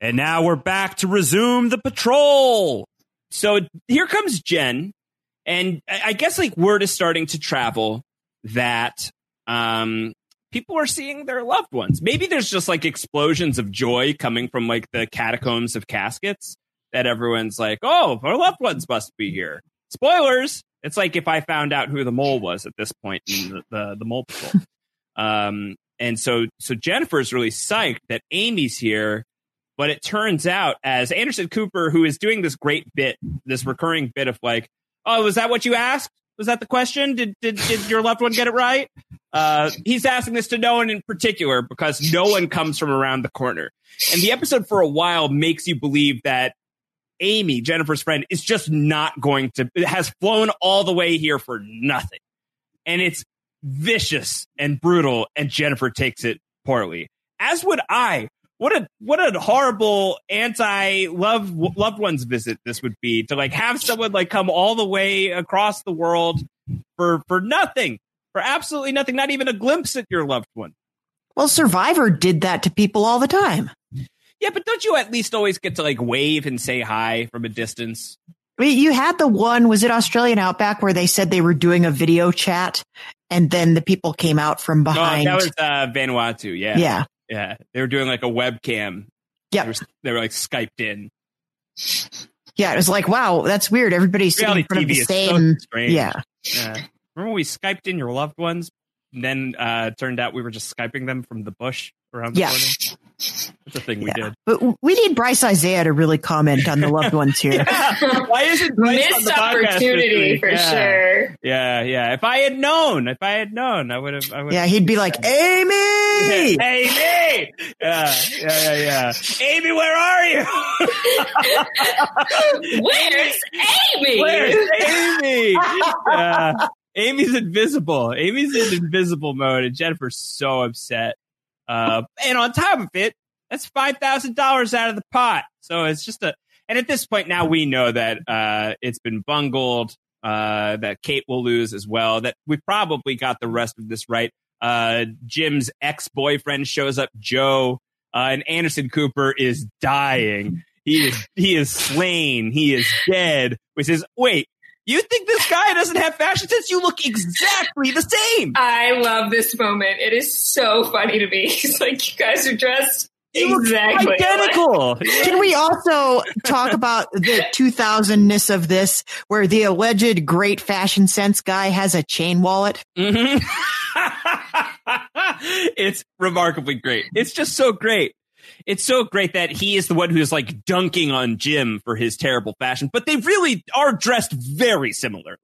And now we're back to resume the patrol. So here comes Jen, and I guess like word is starting to travel that um, people are seeing their loved ones. Maybe there's just like explosions of joy coming from like the catacombs of caskets that everyone's like, "Oh, our loved ones must be here." Spoilers. It's like if I found out who the mole was at this point in the the, the mole patrol. (laughs) um, and so so Jennifer's really psyched that Amy's here but it turns out, as Anderson Cooper, who is doing this great bit, this recurring bit of like, oh, was that what you asked? Was that the question? Did did, did your loved one get it right? Uh, he's asking this to no one in particular because no one comes from around the corner. And the episode for a while makes you believe that Amy, Jennifer's friend, is just not going to, has flown all the way here for nothing. And it's vicious and brutal, and Jennifer takes it poorly. As would I. What a what a horrible anti love loved ones visit this would be to like have someone like come all the way across the world for for nothing for absolutely nothing not even a glimpse at your loved one Well, Survivor did that to people all the time. yeah but don't you at least always get to like wave and say hi from a distance I mean, you had the one, was it Australian Outback, where they said they were doing a video chat and then the people came out from oh, behind. that was uh vanuatu yeah yeah. Yeah they were doing like a webcam Yeah, they were, they were like skyped in Yeah. It was like, wow, that's weird. Everybody's sitting reality in front of the same. so yeah. Yeah. Remember when we Skyped in your loved ones? And then uh turned out we were just Skyping them from the bush around the Yeah. corner. That's a thing we did. But we need Bryce Isaiah to really comment on the loved (laughs) ones here. Why isn't Bryce on Missed the opportunity week? for yeah. sure. Yeah, yeah. If I had known, if I had known, I would have. I. Yeah, he'd be like, Amy! (laughs) Amy. Yeah, yeah, yeah, yeah. Amy, where are you? (laughs) Where's Amy? Where's Amy? Yeah. Amy's invisible. Amy's in invisible mode, and Jennifer's so upset. Uh, and on top of it, that's five thousand dollars out of the pot. So it's just a. And at this point now, we know that uh, it's been bungled. Uh, that Kate will lose as well. That we probably got the rest of this right. Uh, Jim's ex boyfriend shows up, Joe, uh, and Anderson Cooper is dying. He is he is slain. He is dead. Which is wait. You think this guy doesn't have fashion sense? You look exactly the same. I love this moment. It is so funny to me. (laughs) It's like you guys are dressed You exactly alike. identical. Can we also talk about the 2000ness of this, where the alleged great fashion sense guy has a chain wallet? Mhm. (laughs) it's remarkably great. It's just so great. It's so great that he is the one who's like dunking on Jim for his terrible fashion, but they really are dressed very similarly.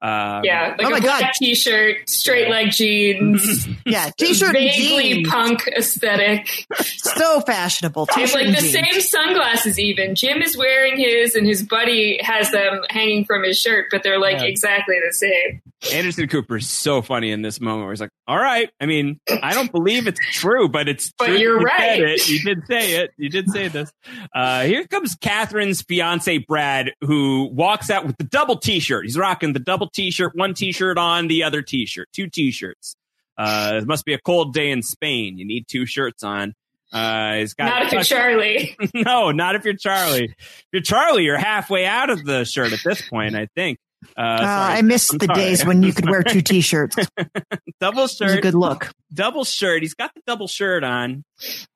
Um, Yeah, like Oh my a black God. t-shirt, straight leg jeans, (laughs) Yeah, t-shirt and vaguely jeans. punk aesthetic. So fashionable. And T-shirt like and the jeans. same sunglasses even. Jim is wearing his and his buddy has them hanging from his shirt, but they're like Yeah. exactly the same. Anderson Cooper is so funny in this moment where he's like, all right. I mean, I don't believe it's true, but it's But true. you're You right. it. You did say it. You did say this. Uh, here comes Catherine's fiance, Brad, who walks out with the double t-shirt. He's rocking the double t-shirt, one t-shirt on, the other t-shirt, two t-shirts. Uh, it must be a cold day in Spain. You need two shirts on. Uh, he's got Not if you're Charlie. (laughs) no, not if you're Charlie. If you're Charlie, you're halfway out of the shirt at this point, I think. Uh, Uh. I miss I'm the sorry. days when you could wear two (laughs) t-shirts. (laughs) Double shirt, good look. double shirt. He's got the double shirt on.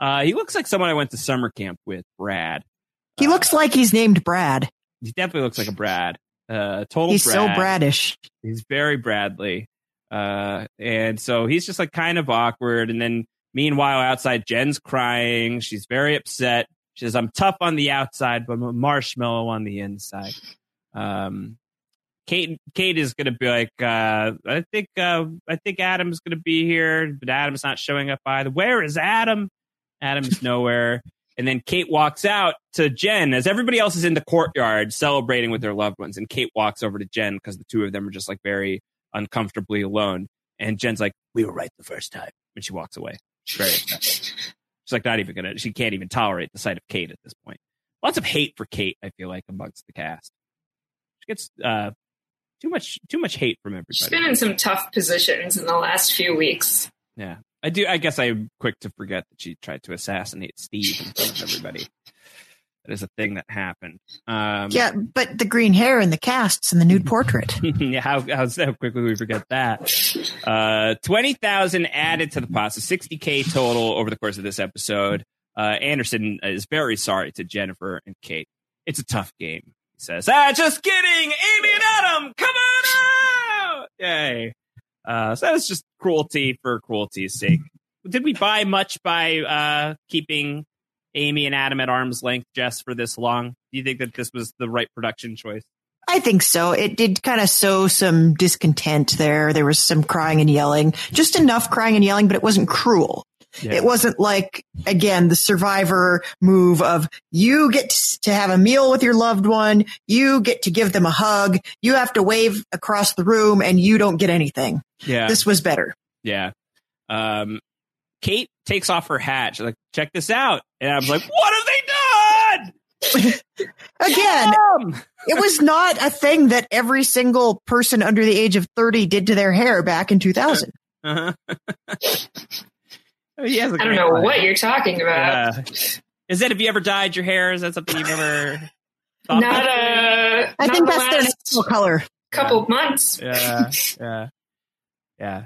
Uh, he looks like someone I went to summer camp with, Brad. He Uh, looks like he's named Brad. He definitely looks like a Brad. Uh, total. He's so bradish. He's very Bradley. Uh, and so he's just like kind of awkward. And then meanwhile, outside, Jen's crying. She's very upset. She says, I'm tough on the outside, but I'm a marshmallow on the inside. Um, Kate, Kate is going to be like, uh, I think, uh, I think Adam's going to be here, but Adam's not showing up either. Where is Adam? Adam's nowhere. And then Kate walks out to Jen as everybody else is in the courtyard celebrating with their loved ones. And Kate walks over to Jen because the two of them are just like very uncomfortably alone. And Jen's like, "We were right the first time," and she walks away. Very. She's like, not even gonna. She can't even tolerate the sight of Kate at this point. Lots of hate for Kate. I feel like amongst the cast. She gets uh, too much too much hate from everybody. She's been in some tough positions in the last few weeks. Yeah, I do. I guess I'm quick to forget that she tried to assassinate Steve in front of everybody. That is a thing that happened. Um, Yeah, but the green hair and the casts and the nude portrait. (laughs) yeah, how, how how quickly we forget that. Uh, twenty thousand added to the pot, so sixty k total over the course of this episode. Uh, Anderson is very sorry to Jennifer and Kate. It's a tough game. Says, "Ah, just kidding, Amy and Adam, come on out!" Yay! Uh, so that's just cruelty for cruelty's sake. Did we buy much by uh, keeping Amy and Adam at arm's length, Jess, for this long? Do you think that this was the right production choice? I think so. It did kind of sow some discontent there. There was some crying and yelling, just enough crying and yelling, but it wasn't cruel. Yeah. It wasn't like, again, the survivor move of you get to have a meal with your loved one. You get to give them a hug. You have to wave across the room and you don't get anything. Yeah. This was better. Yeah. Um, Kate takes off her hat. She's like, check this out. And I was like, what have they done? (laughs) Again, it was not a thing that every single person under the age of 30 did to their hair back in 2000. Uh-huh. (laughs) He has a I don't know line. what you're talking about. Yeah. Is that have you ever dyed your hair? Is that something you've ever (laughs) thought Not about? a. I not think the that's their last natural color. couple of months. yeah, yeah, yeah.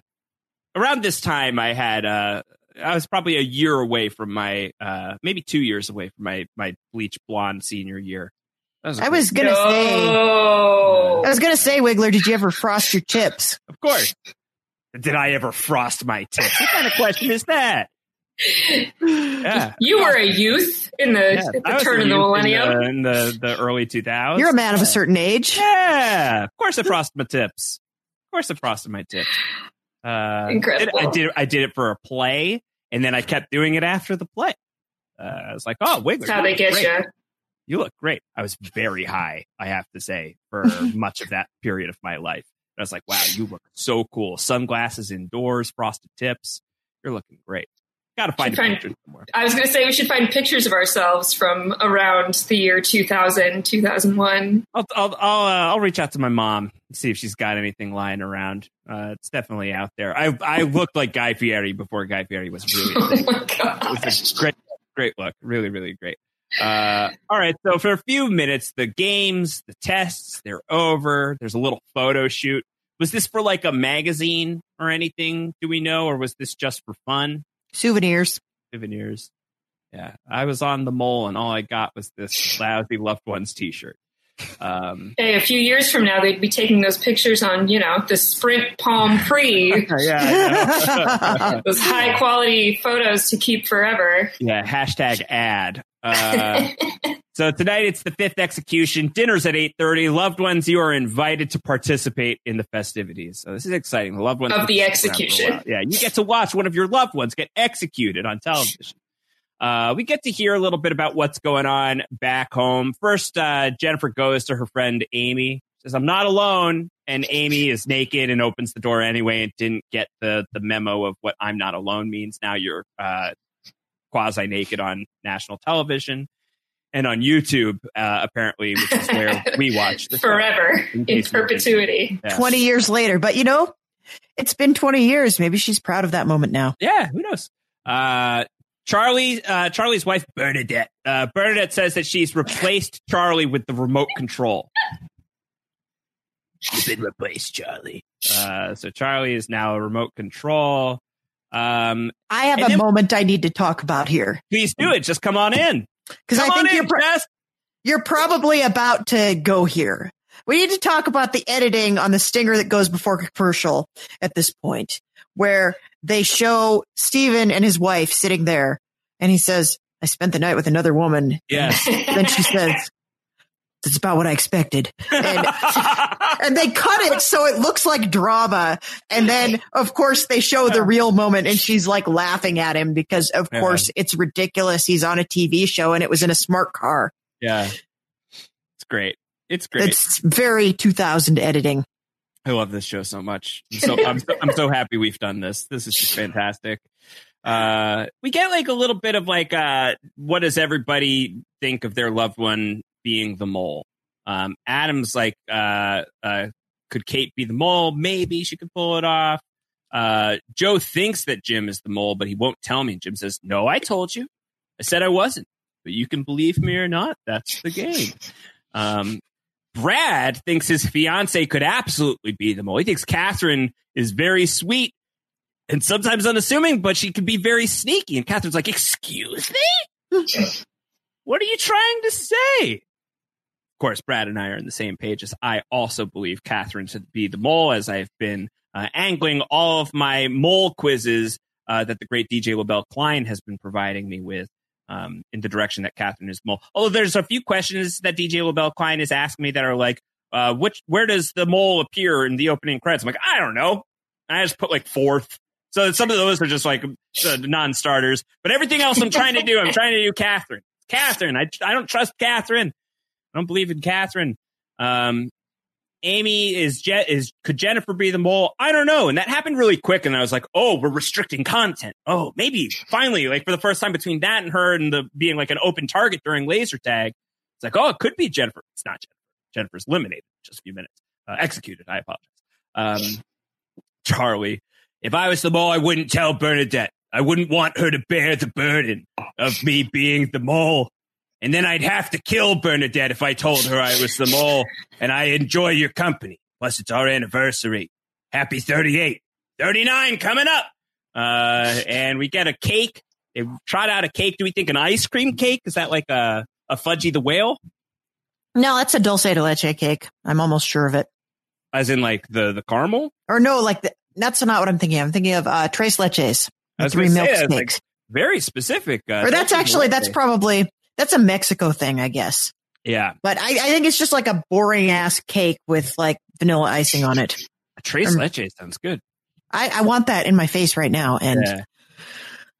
Around this time, I had uh, I was probably a year away from my uh, maybe two years away from my my bleach blonde senior year. That a I great- was gonna say, I was gonna say, Wiggler, did you ever frost your tips? of course. Did I ever frost my tips? What kind of question is that? (laughs) Yeah. You were a youth in the, Yeah, at the turn of the millennium. in the, in the, the early 2000s. You're a man of a certain age. Yeah, of course I frosted my tips. Of course I frosted my tips. Uh, Incredible. I did. I did it for a play, and then I kept doing it after the play. Uh, I was like, "Oh, Wiggler, That's how they get great. you. You look great." I was very high, I have to say, for (laughs) much of that period of my life. I was like, "Wow, you look so cool! Sunglasses indoors, frosted tips. You're looking great." Got to find find- somewhere. I was going to say we should find pictures of ourselves from around the year 2000, 2001. I'll I'll I'll, uh, I'll reach out to my mom and see if she's got anything lying around. Uh, it's definitely out there. I I looked like Guy Fieri before Guy Fieri was really. (laughs) Oh my It was a great great look, really really great. Uh, all right, so for a few minutes, the games, the tests, they're over. There's a little photo shoot. Was this for like a magazine or anything? Do we know, or was this just for fun? Souvenirs. Souvenirs. Yeah, I was on the mole, and all I got was this (sighs) lousy loved ones T-shirt. Um, Hey, a few years from now, they'd be taking those pictures on, you know, the Sprint Palm (laughs) Pre, yeah, (laughs) those high quality photos to keep forever. yeah. Hashtag ad. Uh, (laughs) so tonight it's the fifth execution. Dinner's at eight thirty. Loved ones, you are invited to participate in the festivities. So this is exciting. The loved ones Of the have to stick around for a execution. Yeah, you get to watch one of your loved ones get executed on television. Uh, we get to hear a little bit about what's going on back home. First, uh, Jennifer goes to her friend Amy. Says, "I'm not alone." And Amy is naked and opens the door anyway, and didn't get the the memo of what "I'm not alone" means. Now you're uh, quasi naked on national television and on YouTube, uh, apparently, which is where (laughs) we watch the show. Forever, In in case you didn't- perpetuity. Yeah. 20 years later. But you know, it's been 20 years. Maybe she's proud of that moment now. Yeah, who knows? Uh, Charlie, uh, Charlie's wife Bernadette. Uh, Bernadette says that she's replaced Charlie with the remote control. You've been replaced, Charlie. Uh, so Charlie is now a remote control. Um, I have a then- moment I need to talk about here please do it. Just come on in. because I think in, you're, pro- you're probably about to go here. we need to talk about the editing on the stinger that goes before commercial at this point, where they show Steven and his wife sitting there, and he says, "I spent the night with another woman." Yes. then she says, "That's about what I expected." And (laughs) and they cut it so it looks like drama. And then, of course, they show the real moment and she's like laughing at him because, of Yeah. course, it's ridiculous. He's on a TV show and it was in a smart car. yeah. It's great. It's great. It's very 2000 editing. I love this show so much. I'm so, I'm so, I'm so happy we've done this. This is just fantastic. Uh, we get like a little bit of like, uh, what does everybody think of their loved one being the mole? Um, Adam's like, uh, uh, could Kate be the mole? Maybe she could pull it off. Uh, Joe thinks that Jim is the mole, but he won't tell me. Jim says, no, I told you. I said I wasn't, but you can believe me or not. That's the game. (laughs) Um, Brad thinks his fiance could absolutely be the mole. He thinks Catherine is very sweet and sometimes unassuming, but she could be very sneaky. And Catherine's like, Excuse me? (laughs) what are you trying to say? Of course, Brad and I are on the same page as I also believe Catherine to be the mole, as I've been uh, angling all of my mole quizzes uh, that the great DJ LaBelle Klein has been providing me with um, in the direction that Catherine is mole. Although there's a few questions that DJ LaBelle Klein has asked me that are like, uh, which where does the mole appear in the opening credits? I'm like, I don't know. I just put like fourth. So some of those are just like uh, non-starters, but everything else I'm trying to do, I'm trying to do Catherine. Catherine, I I don't trust Catherine. I don't believe in Catherine. Um, Amy is is could Jennifer be the mole? I don't know. And that happened really quick, and I was like, oh, we're restricting content. Oh, maybe finally, like for the first time between that and her and the being like an open target during laser tag, it's like, oh, it could be Jennifer. It's not Jennifer. Jennifer's eliminated in just a few minutes. Uh, executed. I apologize. Um, Charlie, if I was the mole, I wouldn't tell Bernadette. I wouldn't want her to bear the burden of me being the mole. And then I'd have to kill Bernadette if I told her I was the mole. And I enjoy your company. Plus, it's our anniversary. Happy 38. 39 coming up. Uh, and we get a cake. They trot out a cake. Do we think an ice cream cake? Is that like a, a Fudgy the Whale? No, that's a dulce de leche cake. I'm almost sure of it. As in like the, the caramel? Or no, like the, that's not what I'm thinking. of. I'm thinking of uh, tres leches, three say, milk that's, like, cakes. Very specific. Uh, or that's actually that's probably that's a Mexico thing, I guess. yeah. But I, I think it's just like a boring ass cake with like vanilla icing on it. Tres Um, leche sounds good. I, I want that in my face right now, and Yeah.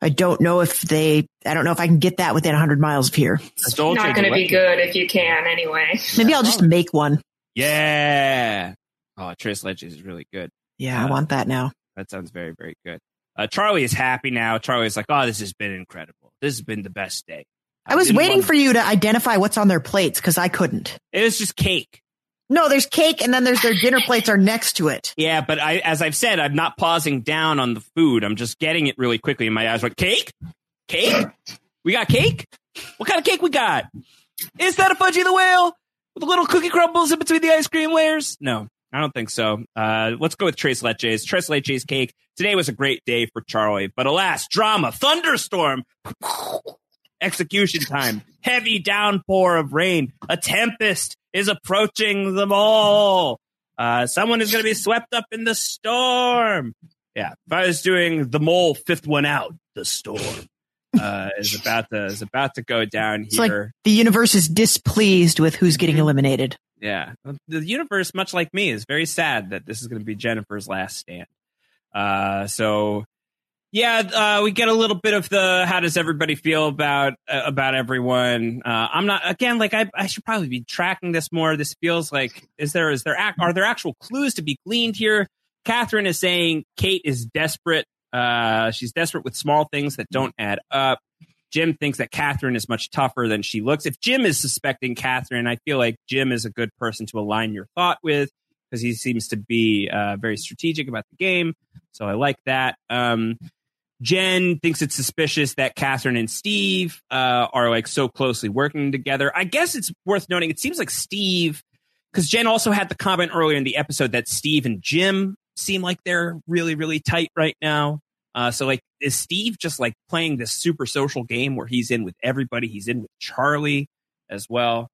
I don't know if they. I don't know if I can get that within 100 miles of here. A Dolce Not going to be good if you can anyway. Maybe I'll just make one. Yeah. Oh, Tres Leches is really good. Yeah, I Uh, want that now. That sounds very, very good. Uh, Charlie is happy now. Charlie's like, oh, this has been incredible. This has been the best day. I was waiting want- for you to identify what's on their plates because I couldn't. It was just cake. No, there's cake, and then there's their dinner plates are next to it. Yeah, but I, as I've said, I'm not pausing down on the food. I'm just getting it really quickly. And my eyes went, cake? Cake? We got cake? What kind of cake we got? Is that a Fudgy the Whale with little cookie crumbles in between the ice cream layers? No, I don't think so. Uh, let's go with Tres Leches. Tres Leches cake. Today was a great day for Charlie, but alas, drama, thunderstorm, execution time, heavy downpour of rain, a tempest is approaching them all. Uh, someone is going to be swept up in the storm. Yeah, if I was doing the mole fifth one out, the storm uh, is about to is about to go down It's like here. the universe is displeased with who's getting eliminated. Yeah. The universe, much like me, is very sad that this is going to be Jennifer's last stand. Uh, so, yeah, uh, we get a little bit of the how does everybody feel about uh, about everyone. Uh, I'm not again like I, I should probably be tracking this more. This feels like is there is there are there actual clues to be gleaned here? Catherine is saying Kate is desperate. Uh, she's desperate with small things that don't add up. Jim thinks that Catherine is much tougher than she looks. If Jim is suspecting Catherine, I feel like Jim is a good person to align your thought with because he seems to be uh, very strategic about the game. So I like that. Um, Jen thinks it's suspicious that Catherine and Steve uh, are like so closely working together. I guess it's worth noting. It seems like Steve, because Jen also had the comment earlier in the episode that Steve and Jim seem like they're really, really tight right now. Uh, so like, is Steve just like playing this super social game where he's in with everybody? He's in with Charlie as well.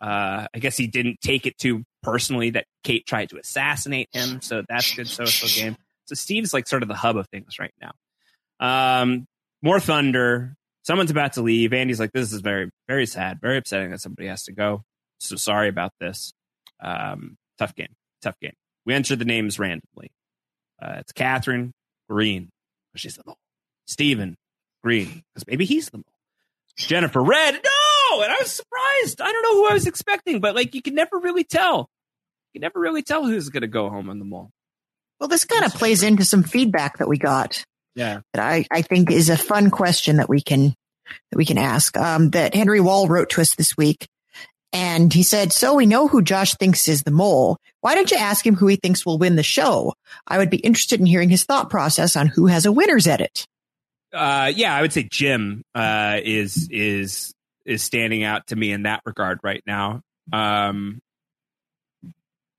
Uh, I guess he didn't take it too personally that Kate tried to assassinate him, so that's good social game. So Steve's like sort of the hub of things right now. Um, more thunder. Someone's about to leave. Andy's like, "This is very, very sad, very upsetting that somebody has to go." So sorry about this. Um, tough game, tough game. We entered the names randomly. Uh, it's Catherine Green. She's the mole. Steven Green, because maybe he's the mole. Jennifer Red. No, and I was surprised. I don't know who I was expecting, but like you can never really tell. You can never really tell who's going to go home on the mole. Well, this kind of plays into some feedback that we got Yeah. that I, I think is a fun question that we can that we can ask. Um, that Henry Wall wrote to us this week, and he said, "So we know who Josh thinks is the mole. Why don't you ask him who he thinks will win the show? I would be interested in hearing his thought process on who has a winner's edit." Uh, yeah, I would say Jim uh, is is is standing out to me in that regard right now, um,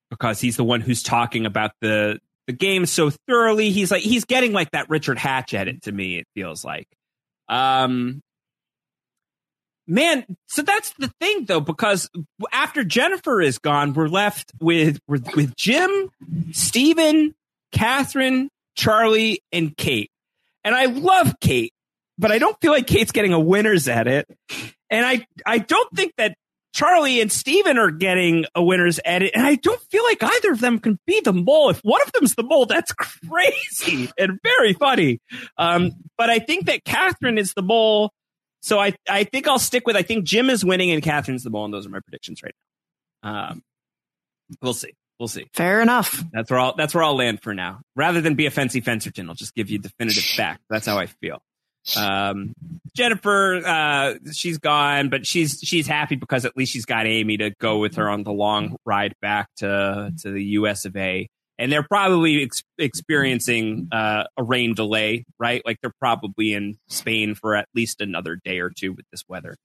because he's the one who's talking about the the game so thoroughly. He's like he's getting like that Richard Hatch edit to me. It feels like, um, man. So that's the thing though, because after Jennifer is gone, we're left with with, with Jim, Stephen, Catherine, Charlie, and Kate. And I love Kate, but I don't feel like Kate's getting a winner's edit. And I, I don't think that Charlie and Steven are getting a winner's edit. And I don't feel like either of them can be the mole. If one of them's the mole, that's (laughs) crazy and very funny. Um, but I think that Catherine is the mole. So I, I think I'll stick with, I think Jim is winning and Catherine's the mole. And those are my predictions right now. Um, we'll see. We'll see. Fair enough. That's where I'll that's where I'll land for now. Rather than be a fancy fencerton, I'll just give you definitive fact. That's how I feel. Um, Jennifer, uh, she's gone, but she's she's happy because at least she's got Amy to go with her on the long ride back to to the U.S. of A. And they're probably ex- experiencing uh, a rain delay, right? Like they're probably in Spain for at least another day or two with this weather.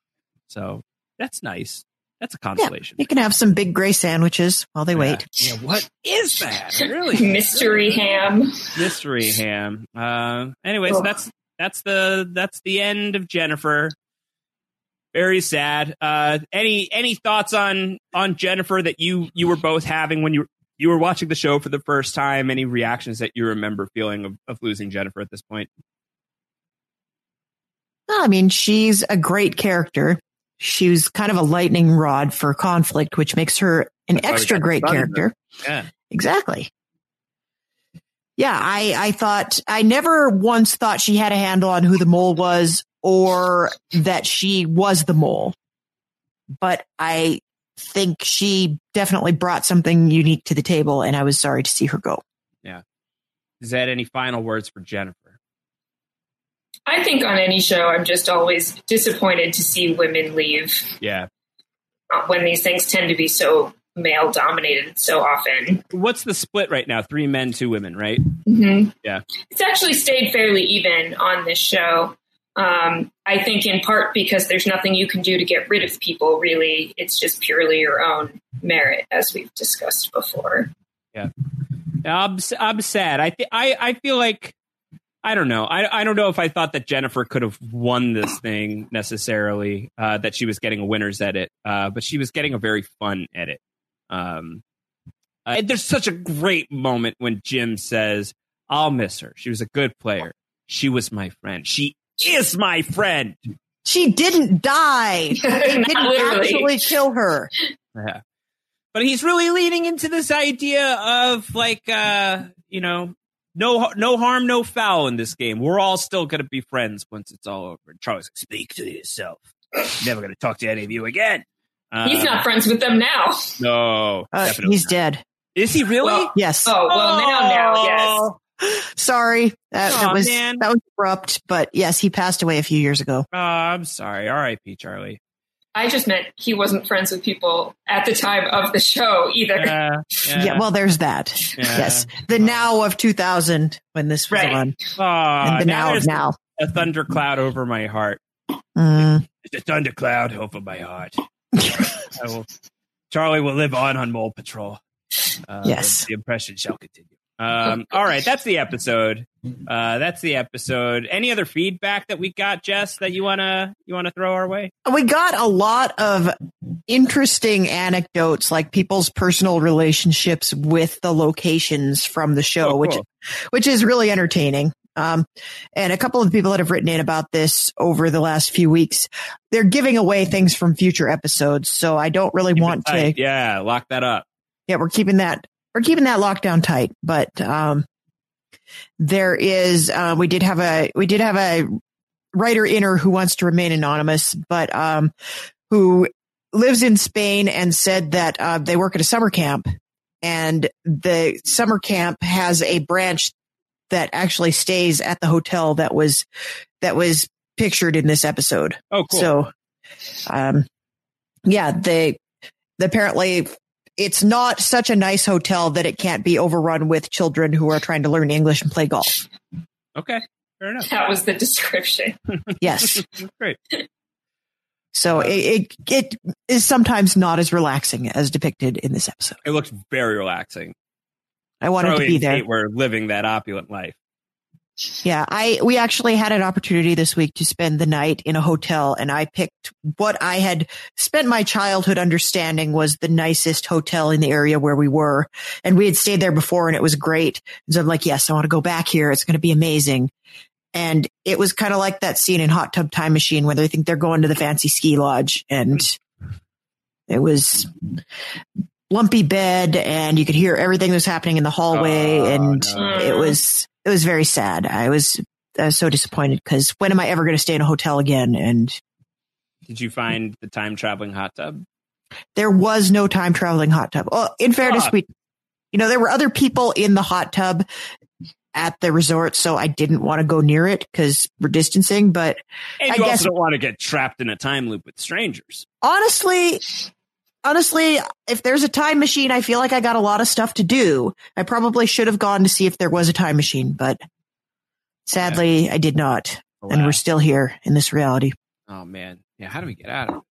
So that's nice. That's a consolation. You can have some big gray sandwiches while they wait. Yeah, what is that? Really? (laughs) Mystery ham. mystery ham. Uh, anyway, so that's that's the that's the end of Jennifer. Very sad. Uh, any any thoughts on on Jennifer that you you were both having when you you were watching the show for the first time? Any reactions that you remember feeling of, of losing Jennifer at this point? I mean, she's a great character. She was kind of a lightning rod for conflict, which makes her an That's extra great character. Yeah, Exactly. Yeah, I, I thought, I never once thought she had a handle on who the mole was or that she was the mole. But I think she definitely brought something unique to the table and I was sorry to see her go. Yeah. Is that any final words for Jennifer? I think on any show, I'm just always disappointed to see women leave Yeah. uh, when these things tend to be so male dominated so often. What's the split right now? Three men, two women, right? hmm Yeah. It's actually stayed fairly even on this show. Um, I think in part because there's nothing you can do to get rid of people, really. It's just purely your own merit, as we've discussed before. Yeah. I'm I'm sad. I th- I I feel like I don't know. I I don't know if I thought that Jennifer could have won this thing necessarily. Uh, that she was getting a winner's edit, uh, but she was getting a very fun edit. Um, uh, and there's such a great moment when Jim says, "I'll miss her. She was a good player. She was my friend. She is my friend." She didn't die. (laughs) They didn't literally. actually kill her. Yeah. But he's really leaning into this idea of like uh, you know, no no harm, no foul in this game. We're all still gonna be friends once it's all over. And Charles, speak to yourself. Never gonna talk to any of you again. Uh, He's not friends with them now. No, Uh, he's not. dead. Is he really? Well, Yes. Oh, well, now, now, yes. (gasps) Sorry. That, Aw, that was man. that was abrupt, but yes, he passed away a few years ago. Oh, I'm sorry. R.I.P. Charlie. I just meant he wasn't friends with people at the time of the show either. Yeah, (laughs) Yeah, well, there's that. Yeah. Yes, the now of 2000 when this was Right. on, Aw, and the now now of now. a thundercloud over my heart. Mm. It's a thundercloud over my heart. (laughs) I will, Charlie will live on on Mole Patrol. Uh, Yes. The impression shall continue. Um, all right, that's the episode. uh, that's the episode. Any other feedback that we got, Jess, that you wanna you wanna throw our way? We got a lot of interesting anecdotes, like people's personal relationships with the locations from the show, Oh, which which is really entertaining. Um, and a couple of people that have written in about this over the last few weeks, they're giving away things from future episodes. So I don't really Keep want to. Yeah, lock that up. yeah, we're keeping that, we're keeping that lockdown tight, but, um, there is, uh, we did have a, we did have a writer inner who wants to remain anonymous, but, um, who lives in Spain and said that, uh, they work at a summer camp and the summer camp has a branch that actually stays at the hotel that was, that was pictured in this episode. Oh, cool. So, um, yeah, they apparently it's not such a nice hotel that it can't be overrun with children who are trying to learn English and play golf. okay, fair enough. That was the description. (laughs) Yes. Great. So it, it, it is sometimes not as relaxing as depicted in this episode. It looks very relaxing. I wanted Charlie to be there. Kate were living that opulent life. Yeah, I we actually had an opportunity this week to spend the night in a hotel and I picked what I had spent my childhood understanding was the nicest hotel in the area where we were. And we had stayed there before and it was great. And so I'm like, yes, I want to go back here. It's going to be amazing. And it was kind of like that scene in Hot Tub Time Machine where they think they're going to the fancy ski lodge and it was lumpy bed and you could hear everything that was happening in the hallway Oh, and no. it was it was very sad. I was I was so disappointed because when am I ever going to stay in a hotel again? And Did you find the time traveling hot tub? there was no time traveling hot tub. Well, in fairness, Fuck. we, you know, there were other people in the hot tub at the resort, so I didn't want to go near it because we're distancing. But And I you guess- also don't want to get trapped in a time loop with strangers. honestly, honestly, if there's a time machine, I feel like I got a lot of stuff to do. I probably should have gone to see if there was a time machine, but sadly, I did not. Oh, and we're still here in this reality. Oh man, yeah. How do we get out of it?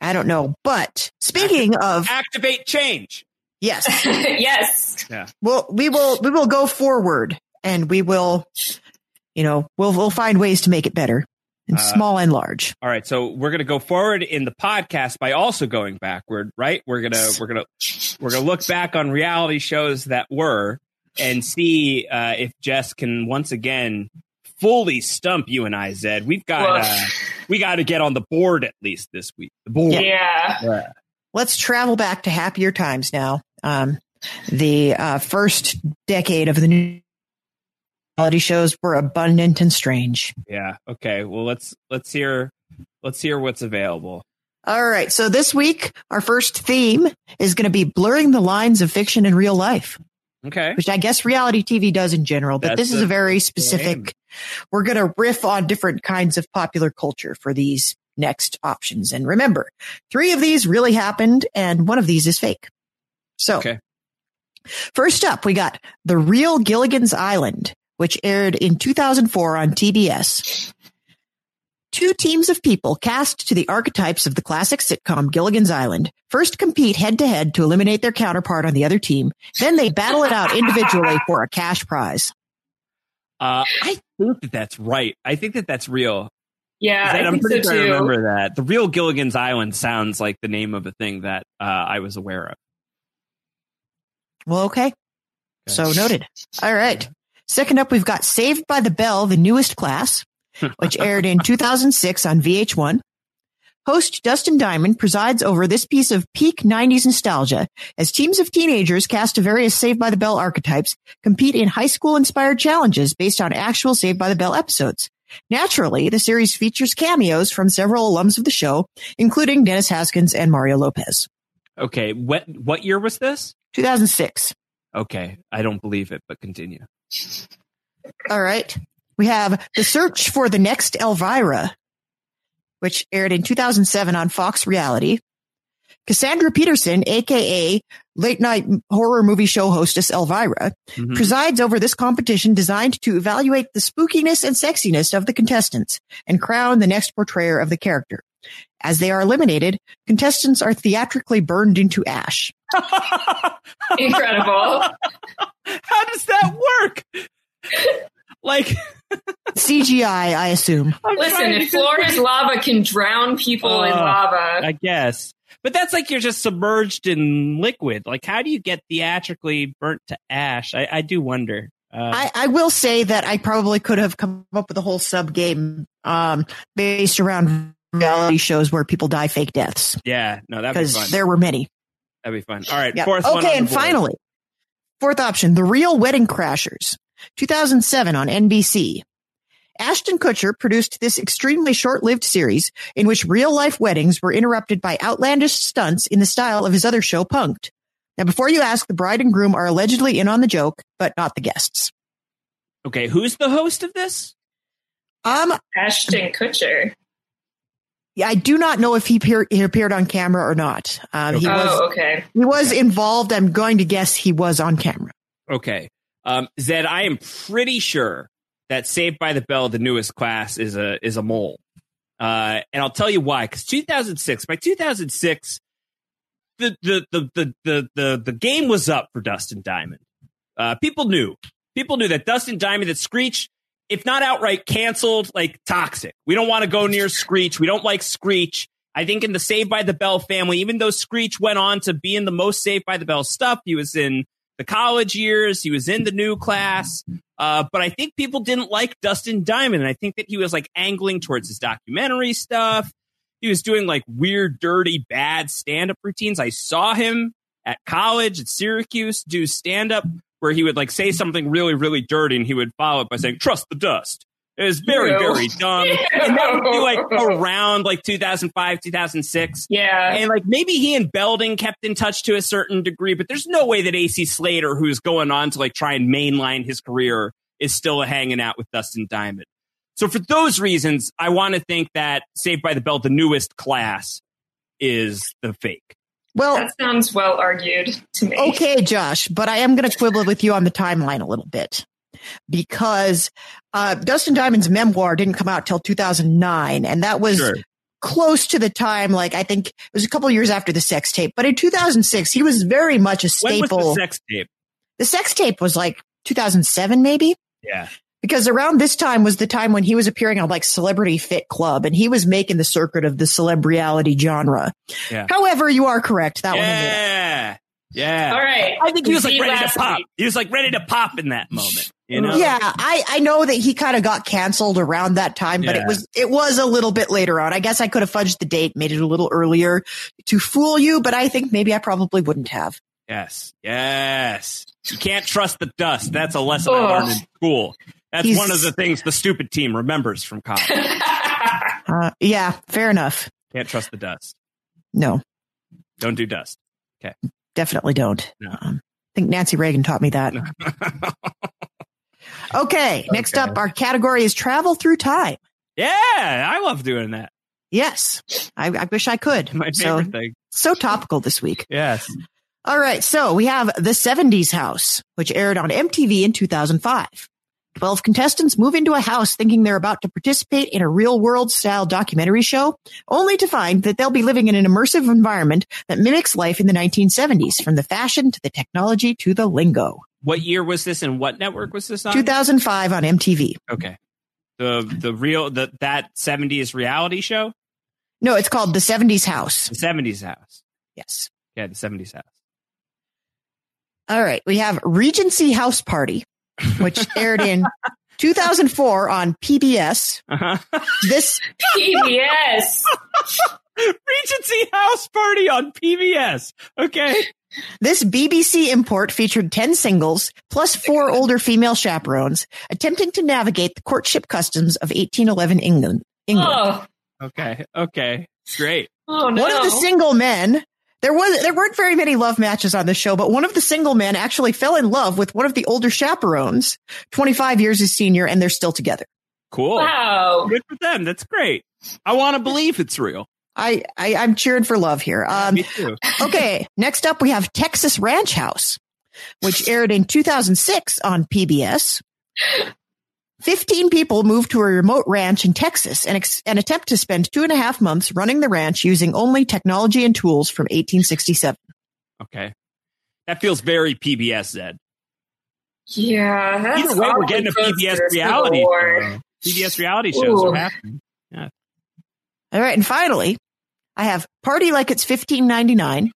I don't know. But speaking of, Activate change. yes, (laughs) yes. Yeah. well, we will, we will go forward and we will, you know, we'll, we'll find ways to make it better in Uh, small and large. All right, so we're gonna go forward in the podcast by also going backward, right? We're gonna we're gonna we're gonna look back on reality shows that were and see uh, if Jess can once again fully stump you and I, Zed. We've got Woof. uh, we got to get on the board at least this week. The board. Yeah. Yeah. Let's travel back to happier times now. Um, the uh, first decade of the new reality shows were abundant and strange. Yeah. Okay. Well, let's let's hear let's hear what's available. All right. So this week, our first theme is going to be blurring the lines of fiction and real life, Okay. which I guess reality TV does in general, but That's this is a very specific. We're going to riff on different kinds of popular culture for these next options. And remember, three of these really happened and one of these is fake. So Okay. first up, we got The Real Gilligan's Island, which aired in 2004 on TBS. Two teams of people cast to the archetypes of the classic sitcom Gilligan's Island first compete head to head to eliminate their counterpart on the other team. Then they battle it out individually for a cash prize. Uh, I think that that's right. I think that that's real. Yeah, Zed, I I'm think so pretty sure I remember that. The real Gilligan's Island sounds like the name of a thing that uh, I was aware of. Well, okay. So noted. All right. Second up, we've got Saved by the Bell, the newest class, (laughs) which aired in 2006 on VH1. Host Dustin Diamond presides over this piece of peak 90s nostalgia as teams of teenagers cast to various Saved by the Bell archetypes compete in high school inspired challenges based on actual Saved by the Bell episodes. Naturally, the series features cameos from several alums of the show, including Dennis Haskins and Mario Lopez. Okay, what what year was this? 2006. Okay, I don't believe it, but continue. All right. We have The Search for the Next Elvira, which aired in 2007 on Fox Reality. Cassandra Peterson, aka late night horror movie show hostess Elvira, Mhm. presides over this competition designed to evaluate the spookiness and sexiness of the contestants and crown the next portrayer of the character. As they are eliminated, contestants are theatrically burned into ash. Incredible. (laughs) How does that work? Like, CGI, I assume. I'm Listen, trying if to- Florida's lava can drown people in Uh, lava, I guess. But that's like you're just submerged in liquid. Like, how do you get theatrically burnt to ash? I, I do wonder. Uh, I, I will say that I probably could have come up with a whole sub game um, based around reality shows where people die fake deaths yeah, no, that'd be because there were many. That'd be fun. All right, Yeah. fourth Okay, the and finally, fourth option: The Real Wedding Crashers, 2007 on NBC. Ashton Kutcher produced this extremely short-lived series in which real-life weddings were interrupted by outlandish stunts in the style of his other show, Punk'd. Now, before you ask, the bride and groom are allegedly in on the joke, but not the guests. Okay, who's the host of this? Um, Ashton Kutcher. Yeah, I do not know if he, appear, he appeared on camera or not. Um, he was Oh, okay. he was involved. I'm going to guess he was on camera. Okay, um, Zed, I am pretty sure that Saved by the Bell, the newest class, is a is a mole. Uh, and I'll tell you why. Because 2006, by 2006, the the the the the the, the game was up for Dustin Diamond. Uh, people knew. People knew that Dustin Diamond, that Screech, if not outright canceled, like toxic. We don't want to go near Screech. We don't like Screech. I think in the Saved by the Bell family, even though Screech went on to be in the most Saved by the Bell stuff, he was in the college years, he was in the new class. Uh, but I think people didn't like Dustin Diamond. And I think that he was like angling towards his documentary stuff. He was doing like weird, dirty, bad stand up routines. I saw him at college at Syracuse do stand up where he would like say something really, really dirty and he would follow it by saying, trust the dust. It was very, very dumb. (laughs) And that would be like around like 2005, 2006. Yeah. And like maybe he and Belding kept in touch to a certain degree, but there's no way that AC Slater, who's going on to like try and mainline his career, is still hanging out with Dustin Diamond. So for those reasons, I want to think that Saved by the Bell, the newest class, is the fake. Well, that sounds well argued to me. okay, Josh, but I am going to quibble with you on the timeline a little bit because uh, Dustin Diamond's memoir didn't come out till 2009, and that was Sure. close to the time. Like I think it was a couple years after the sex tape, but in 2006, he was very much a When was staple. the sex tape? the sex tape was like 2007, maybe. Yeah. Because around this time was the time when he was appearing on like Celebrity Fit Club and he was making the circuit of the celebrity genre. Yeah. However, you are correct. That one. Yeah. Yeah. All right. I think he was like ready to pop. week. He was like ready to pop in that moment. You know? Yeah, I, I know that he kind of got canceled around that time, but Yeah. it was it was a little bit later on. I guess I could have fudged the date, made it a little earlier to fool you, but I think maybe I probably wouldn't have. Yes. Yes. You can't trust the dust. That's a lesson I learned in school. That's He's- one of the things the stupid team remembers from college. (laughs) Uh, yeah, fair enough. Can't trust the dust. No, Don't do dust. Okay. Definitely don't. No. Um, I think Nancy Reagan taught me that. (laughs) Okay, next Okay. up, our category is travel through time. yeah, I love doing that. Yes, I, I wish I could. My so, favorite thing. so topical this week. Yes. All right, so we have The 70s House, which aired on MTV in 2005. 12 contestants move into a house thinking they're about to participate in a real world style documentary show, only to find that they'll be living in an immersive environment that mimics life in the 1970s, from the fashion to the technology to the lingo. What year was this and what network was this on? 2005 on MTV. Okay. The the real the that 70s reality show? No, it's called The 70s House. The 70s house. Yes. Yeah, the 70s house. All right. We have Regency House Party, which aired in 2004 on PBS. Uh-huh. This PBS. Regency House Party on PBS. Okay. This BBC import featured 10 singles plus four older female chaperones attempting to navigate the courtship customs of 1811 England. England. Oh. Okay. Okay. Great. Oh no. One of the single men, there was, there weren't very many love matches on the show, but one of the single men actually fell in love with one of the older chaperones, 25 years his senior, and they're still together. Cool. Wow. Good for them. That's great. I want to believe it's real. I, I, I'm cheering for love here. Um, Me too. (laughs) okay. Next up, we have Texas Ranch House, which aired in 2006 on PBS. 15 people moved to a remote ranch in Texas and, ex- and attempt to spend two and a half months running the ranch using only technology and tools from 1867. Okay. That feels very PBS, Zed. Yeah, that's Either way, we're getting a PBS to this. Good reality. Show. PBS reality shows Ooh. are happening. All right, and finally, I have Party Like It's 1599,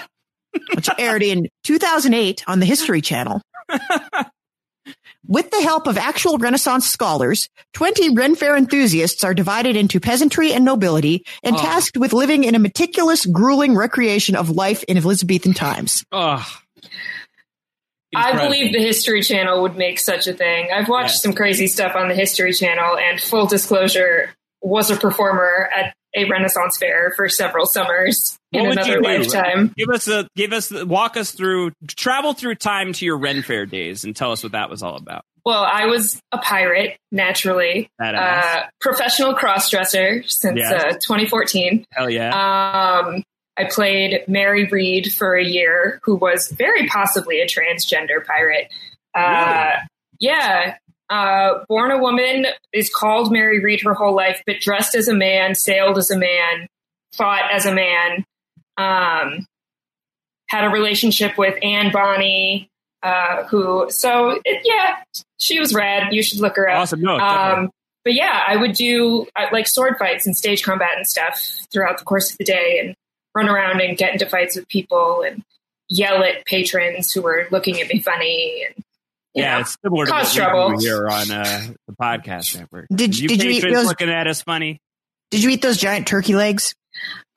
(laughs) which aired in 2008 on the History Channel. (laughs) With the help of actual Renaissance scholars, 20 Ren Fair enthusiasts are divided into peasantry and nobility and Oh. tasked with living in a meticulous, grueling recreation of life in Elizabethan times. Oh, I believe the History Channel would make such a thing. I've watched Yeah. some crazy stuff on the History Channel, and full disclosure, was a performer at a Renaissance fair for several summers in What would another lifetime. Give us a give us walk us through travel through time to your Ren Fair days and tell us what that was all about. Well, I was a pirate, naturally, uh, professional crossdresser since Yes. uh, 2014. Hell yeah. Um, I played Mary Read for a year, who was very possibly a transgender pirate. Uh, Yeah. Uh, born a woman, is called Mary Read her whole life, but dressed as a man, sailed as a man, fought as a man. Um, had a relationship with Anne Bonny, uh, who, so it, yeah, she was rad. You should look her up. awesome. No. Um, but yeah, I would do uh, like sword fights and stage combat and stuff throughout the course of the day and run around and get into fights with people and yell at patrons who were looking at me funny and yeah, know. it's similar to cause what we trouble. do here on uh, the podcast network. Did- you did you eat those- looking at us funny? Did you eat those giant turkey legs?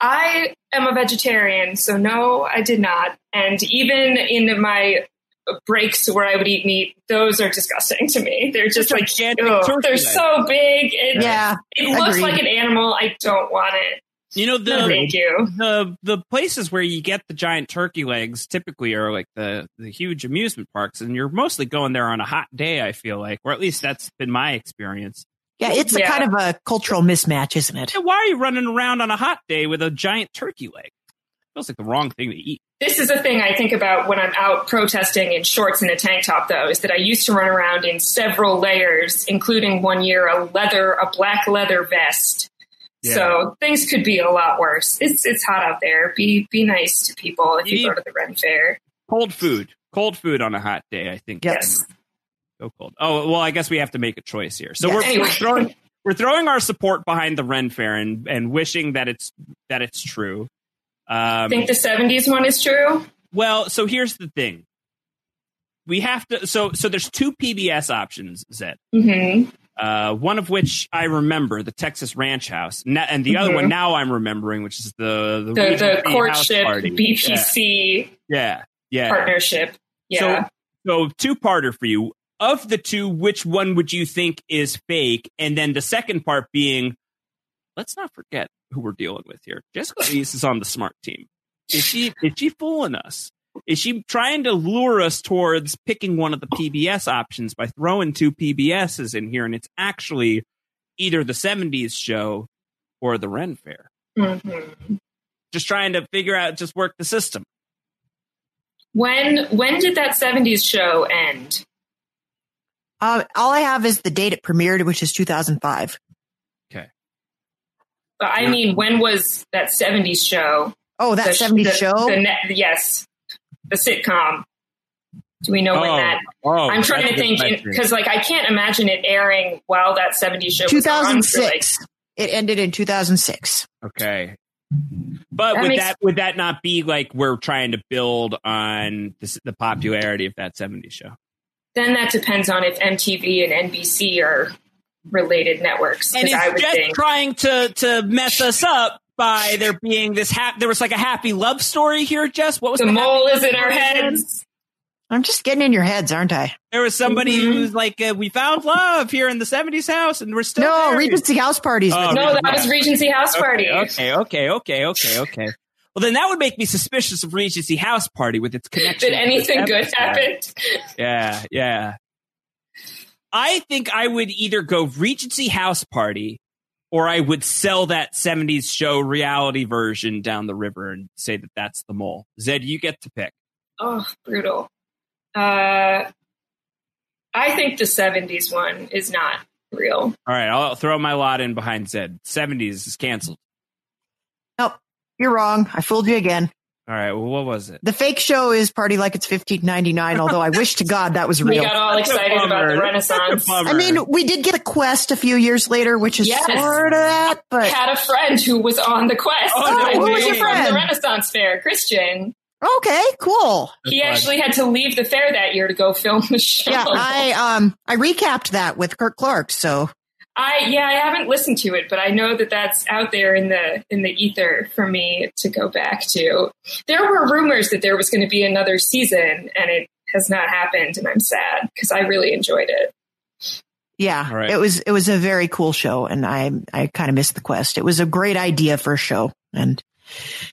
I am a vegetarian, so no, I did not. And even in my breaks where I would eat meat, those are disgusting to me. They're just like, gigantic they're leg. so big. It, Yeah. it looks agreed. like an animal. I don't want it. You know the you. the the places where you get the giant turkey legs typically are like the the huge amusement parks, and you're mostly going there on a hot day. I feel like, or at least that's been my experience. Yeah, it's a kind of a cultural mismatch, isn't it? Yeah, why are you running around on a hot day with a giant turkey leg? Feels like the wrong thing to eat. This is a thing I think about when I'm out protesting in shorts and a tank top, though, is that I used to run around in several layers, including one year a leather, a black leather vest. Yeah. So things could be a lot worse. It's it's hot out there. Be be nice to people if you You go to the Ren Fair. Cold food, cold food on a hot day. I think. Yes. So cold. Oh well, I guess we have to make a choice here. So Yes. we're, Anyway. we're throwing we're throwing our support behind the Ren Fair and and wishing that it's that it's true. Um, think the '70s one is true. Well, so here's the thing. We have to. So so there's two PBS options, Zed. hmm Uh, one of which I remember, the Texas Ranch House, Na- and the other Mhm. one now I'm remembering, which is the the, The the courtship. BBC Yeah, yeah. partnership. Yeah. So, so two parter for you. Of the two, which one would you think is fake? And then the second part being, let's not forget who we're dealing with here. Jessica Liese is on the smart team. Is she is she fooling us? Is she trying to lure us towards picking one of the PBS options by throwing two PBSs in here? And it's actually either the 70s show or the Ren Fair. Mhm. Just trying to figure out, just work the system. When when did that '70s show end? Uh, all I have is the date it premiered, which is 2005. But I mean, when was that '70s show? Oh, that The- 70s the- show? The net, yes, the sitcom. Do we know when oh, that? oh, I'm trying to think because, like, I can't imagine it airing while that '70s show was on for like 2006. it ended in 2006. Okay. But That would makes- that would that not be like we're trying to build on this, the popularity of that 70s show? then that depends on if MTV and NBC are related networks. And Because I would just think trying to to mess us up by there being this hap- there was like a happy love story here, Jess. What was the the mole is in our heads. I'm just getting in your heads, aren't I? There was somebody Mhm. who's like, uh, "We found love here in the '70s house, and we're still no, married." Regency House parties. Oh, No, me. that was Regency House Party. Okay, okay, okay, okay, okay. Well, then that would make me suspicious of Regency House Party with its connection. Did anything good episode. happen? Yeah, yeah. I think I would either go Regency House Party or I would sell that 70s show reality version down the river and say that that's the mole. Zed, you get to pick. Oh, brutal. Uh, I think the '70s one is not real. All right, I'll throw my lot in behind Zed. 70s is canceled. Nope, you're wrong. I fooled you again. All right. Well, what was it? The fake show is Party Like It's fifteen ninety nine. Although I wish to God that was real. We real. got all excited about bummer. the That's such a Renaissance. I mean, we did get a quest a few years later, which is Yes. sort of that, but had a friend who was on the quest. Oh, and who was knew your from friend? the Renaissance Fair, Christian. okay, cool. he actually had to leave the fair that year to go film the (laughs) show. Yeah, I um I recapped that with Kirk Clark, so I yeah, I haven't listened to it, but I know that that's out there in the in the ether for me to go back to. There were rumors that there was going to be another season, and it has not happened, and I'm sad because I really enjoyed it. yeah, All right. it was it was a very cool show, and I I kind of missed the quest. It was a great idea for a show, and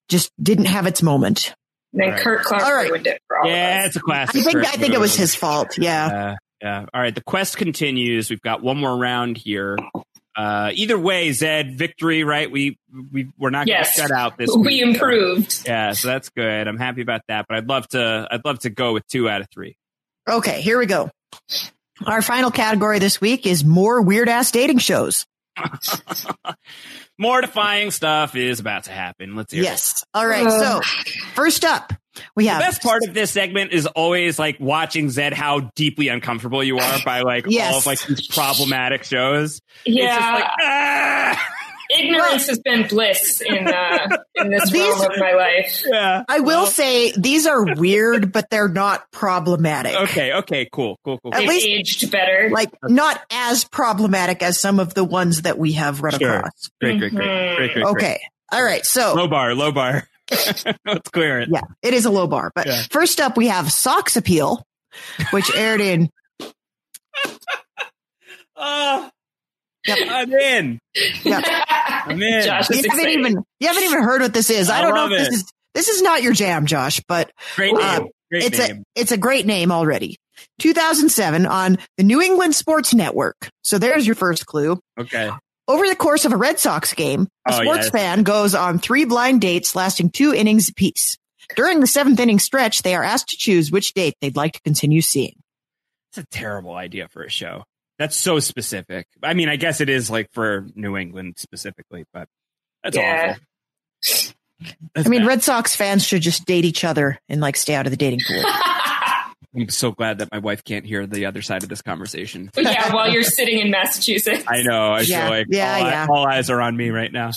just didn't have its moment. And then All right. Kurt Clark All right. ruined it for all Yeah, of us. it's a classic. I think Kurt I think it was his fault. Yeah. Yeah, yeah. All right, the quest continues. We've got one more round here. Uh, either way, Zed, victory, right? We we we're not going to Yes. shut out this. We week. improved. Yeah, so that's good. I'm happy about that. But I'd love to. I'd love to go with two out of three. Okay, here we go. Our final category this week is more weird ass dating shows. (laughs) Mortifying stuff is about to happen. Let's hear it. Yes. All right. Uh. So first up, we have. The best part of this segment is always like watching Zed how deeply uncomfortable you are by like Yes. all of like these problematic shows. It's Yeah, just like ah! ignorance has been bliss in uh, in this These- realm of my life. yeah. I will Well, say these are weird, but they're not problematic. Okay. Okay. Cool. Cool. Cool. At They've least- aged better. Like not as problematic as some of the ones that we have run Sure. across. Great. Great. Great. Great. Great. great. Okay. All right. So Low bar. Low bar. (laughs) Let's clear it. yeah, it is a low bar. But Yeah. first up, we have Socks Appeal, which aired in. Oh, (laughs) Yep. I'm in. I'm in. Josh You haven't excited. even you haven't even heard what this is. I, I don't know if it. this is this is not your jam, Josh, but Great Uh. Great it's name. a it's a great name already. 2007 on the New England Sports Network. So there's your first clue. okay. Over the course of a Red Sox game, a Oh, sports yes. fan goes on three blind dates lasting two innings apiece. During the seventh inning stretch, they are asked to choose which date they'd like to continue seeing. It's a terrible idea for a show. That's so specific. I mean, I guess it is like for New England specifically, but that's Yeah. awful. That's I mean, bad. Red Sox fans should just date each other and like stay out of the dating pool. (laughs) I'm so glad that my wife can't hear the other side of this conversation. (laughs) yeah, while you're sitting in Massachusetts. I know. I Yeah, feel like yeah, all, yeah. all eyes are on me right now.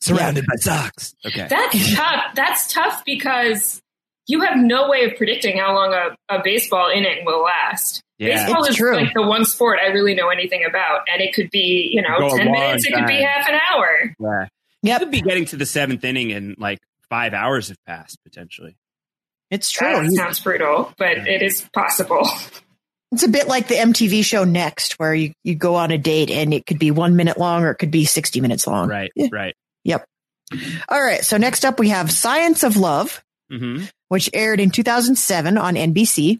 Surrounded by socks. Okay. That's tough. That's tough because you have no way of predicting how long a, a baseball inning will last. Yeah. Baseball It's is true. like the one sport I really know anything about, and it could be you know Go ten long minutes, it could be half an hour. Yeah. Yep. Could be getting to the seventh inning and like five hours have passed potentially. It's true. That sounds brutal, but it is possible. (laughs) It's a bit like the MTV show Next, where you, you go on a date and it could be one minute long or it could be 60 minutes long. Right. Yeah. Right. Yep. All right. So next up, we have Science of Love, hmm which aired in 2007 on NBC.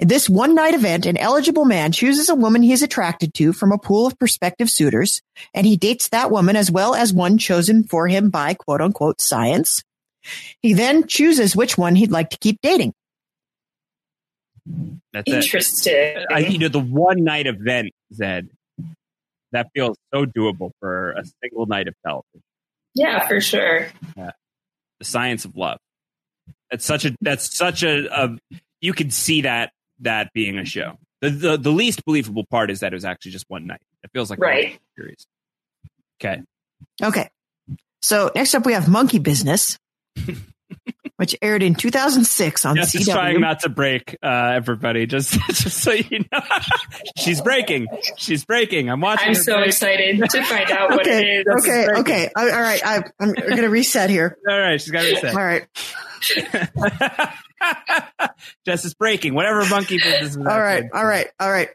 In this one night event, an eligible man chooses a woman he is attracted to from a pool of prospective suitors, and he dates that woman as well as one chosen for him by quote unquote science. He then chooses which one he'd like to keep dating. That's it. Interesting. I, you know, the one night event, Zed, that feels so doable for a single night of television. yeah, for sure. The science of love. That's such a. That's such a. a you could see that that being a show. The, the the least believable part is that it was actually just one night. It feels like a Right. series. Okay. Okay. So next up, we have Monkey Business, which aired in 2006 on Jess is CW. trying not to break uh, everybody. Just (laughs) just so you know, (laughs) she's breaking. She's breaking. I'm watching. I'm so break. excited to find out what okay, it is. okay, breaking. okay. All all right, I, I'm going to reset here. All right, she's got to reset. All right, (laughs) Jess is breaking. Whatever monkey business. is all right, happening. all right, all right.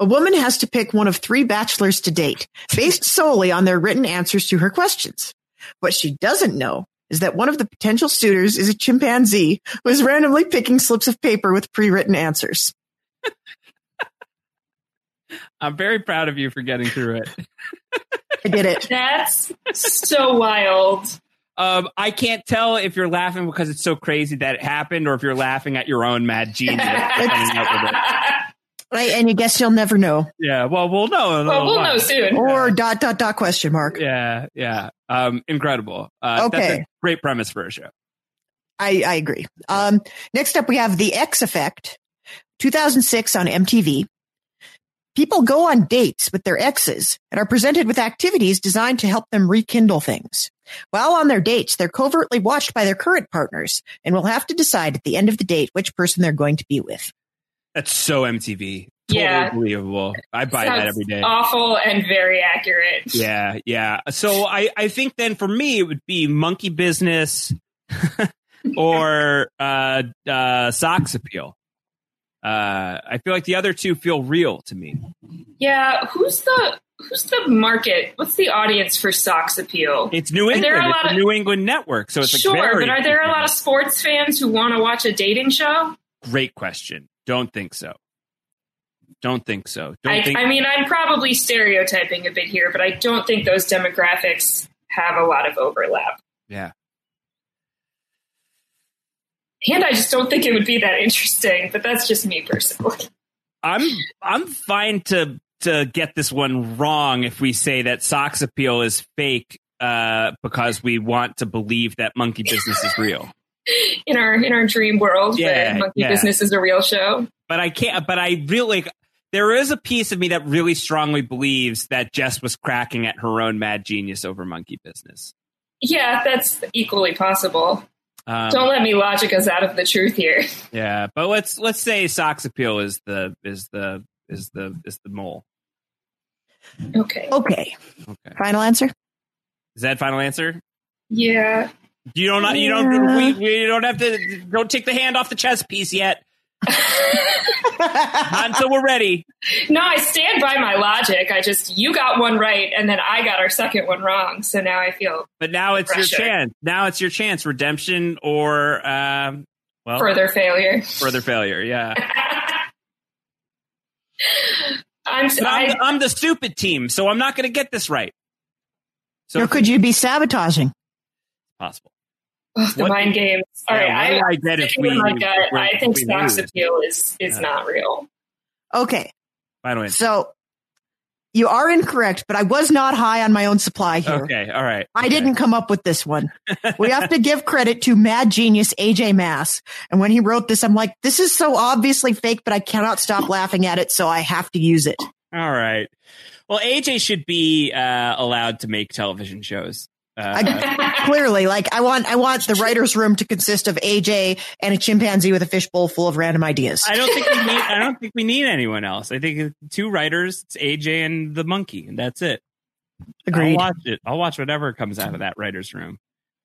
A woman has to pick one of three bachelors to date based solely on their written answers to her questions. What she doesn't know is that one of the potential suitors is a chimpanzee who is randomly picking slips of paper with pre-written answers. (laughs) I'm very proud of you for getting through it. (laughs) I did it. That's so wild. Um, I can't tell if you're laughing because it's so crazy that it happened, or if you're laughing at your own mad genius. (laughs) coming up with it. Right, and you guess you'll never know. Yeah, well, we'll know. Well, we'll while. know soon. Or dot dot dot question mark. Yeah, yeah. Um, incredible. Uh, That's Okay. a great premise for a show. I, I agree. Um, next up, we have The X Effect, 2006 on MTV. People go on dates with their exes and are presented with activities designed to help them rekindle things. While on their dates, they're covertly watched by their current partners and will have to decide at the end of the date which person they're going to be with. That's so MTV. Totally Yeah. believable. I buy that every day. Awful and very accurate. Yeah, yeah. So I, I think then for me it would be monkey business (laughs) or uh, uh, socks appeal. Uh, I feel like the other two feel real to me. Yeah, who's the who's the market? What's the audience for socks appeal? It's New Are there England. a It's lot a of- New England network, so it's like sure, very but are there a lot of sports fans who want to watch a dating show? Great question. Don't think so. Don't think so. Don't I, think. I mean, I'm probably stereotyping a bit here, but I don't think those demographics have a lot of overlap. yeah. And I just don't think it would be that interesting, but that's just me personally. I'm I'm fine to to get this one wrong if we say that socks appeal is fake uh, because we want to believe that monkey business is real. In our in our dream world, Yeah, where Monkey yeah. Business is a real show. But I can't. But I really like. There is a piece of me that really strongly believes that Jess was cracking at her own mad genius over monkey business. Yeah, that's equally possible. Um, Don't let me logic us out of the truth here. (laughs) yeah, but let's let's say socks appeal is the is the is the is the mole. Okay. Okay. Okay, Final answer? is that final answer? Yeah. You don't. You don't. We, we don't have to. Don't take the hand off the chess piece yet. (laughs) Until we're ready. No, I stand by my logic. I just you got one right, and then I got our second one wrong. So now I feel But now it's Pressure. your chance. Now it's your chance. Redemption or um, well, further failure. further failure. Yeah. (laughs) I'm, But I'm, I, I'm the stupid team, so I'm not going to get this right. So or could you be sabotaging? possible. Ugh, the what- mind games. All Yeah, right, I, I get if we? with my if gut, we're- I think we stocks appeal is is Yeah. not real. Okay. Final answer. So you are incorrect, but I was not high on my own supply here. Okay. All right. I Okay. didn't come up with this one. (laughs) We have to give credit to mad genius AJ Mass. And when he wrote this, I'm like, this is so obviously fake, but I cannot stop laughing at it, so I have to use it. All right. Well, AJ should be uh, allowed to make television shows. Uh, I, clearly, like I want, I want the writers' room to consist of AJ and a chimpanzee with a fishbowl full of random ideas. I don't think we need. I don't think we need anyone else. I think two writers, it's AJ and the monkey, and that's it. I'll watch it. I'll watch whatever comes out of that writers' room.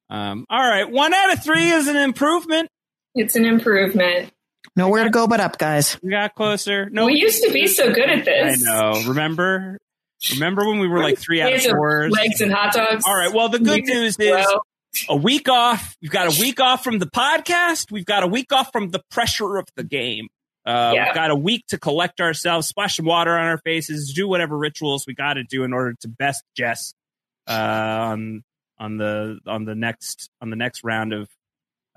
Um, all right, one out of three is an improvement. it's an improvement. Nowhere to go but up, guys. We got closer. No, we used to be so good at this. I know. Remember, remember when we were like three out of Days four. legs and hot dogs. All right. Well, the good news is a week off. We've got a week off from the podcast. We've got a week off from the pressure of the game. Uh, Yeah. We've got a week to collect ourselves, splash some water on our faces, do whatever rituals we got to do in order to best Jess uh, on on the on the next on the next round of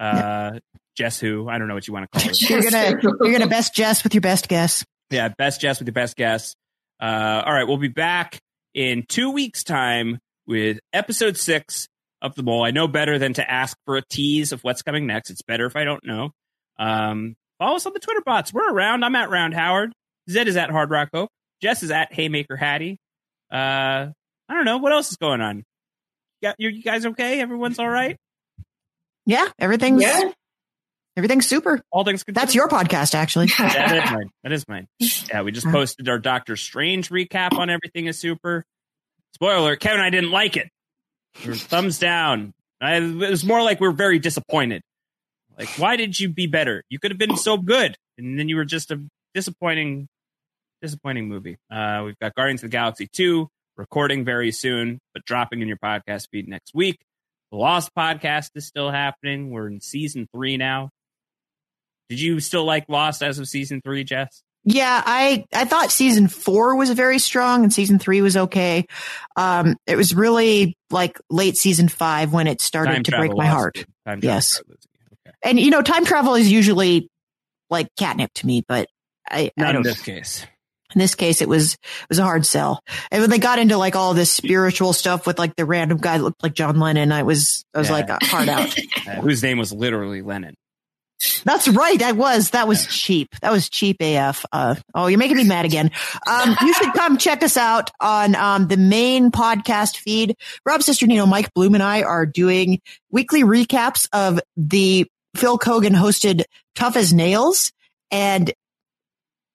uh, Jess Who. I don't know what you want to call it. You're gonna, you're gonna best Jess with your best guess. Yeah, best Jess with your best guess. Uh, all right, we'll be back in two weeks' time with episode six of the mole. I know better than to ask for a tease of what's coming next. It's better if I don't know. Um, follow us on the Twitter bots. We're around. I'm at Round Howard. Zed is at Hard Rock Hope. Jess is at Haymaker Hattie. Uh, I don't know what else is going on. Yeah, you, you guys okay? Everyone's all right. Yeah, everything's yeah. Everything's super. All things considered. That's your podcast, actually. (laughs) that is mine. That is mine. (laughs) Yeah, we just posted our Doctor Strange recap on Everything is Super. Spoiler Kevin and I didn't like it. We were thumbs down. I, it was more like we were very disappointed. Like, why did you be better? You could have been so good. And then you were just a disappointing, disappointing movie. Uh, we've got Guardians of the Galaxy 2 recording very soon, but dropping in your podcast feed next week. The Lost podcast is still happening. We're in season three now. Did you still like Lost as of season three, Jess? Yeah, I I thought season four was very strong and season three was okay. Um, it was really like late season five when it started Time to break my heart. Yes. started losing you. Okay. And you know, time travel is usually like catnip to me, but I, I Not in don't. this case. In this case, it was it was a hard sell. And when they got into like all this spiritual stuff with like the random guy that looked like John Lennon, I was I was Yeah. like a hard out. (laughs) Uh, whose name was literally Lennon. That's right. That was that was cheap. That was cheap AF. Uh, oh, you're making me mad again. Um, you should come check us out on um, the main podcast feed. Rob Cesternino, Mike Bloom, and I are doing weekly recaps of the Phil Keoghan hosted Tough as Nails, and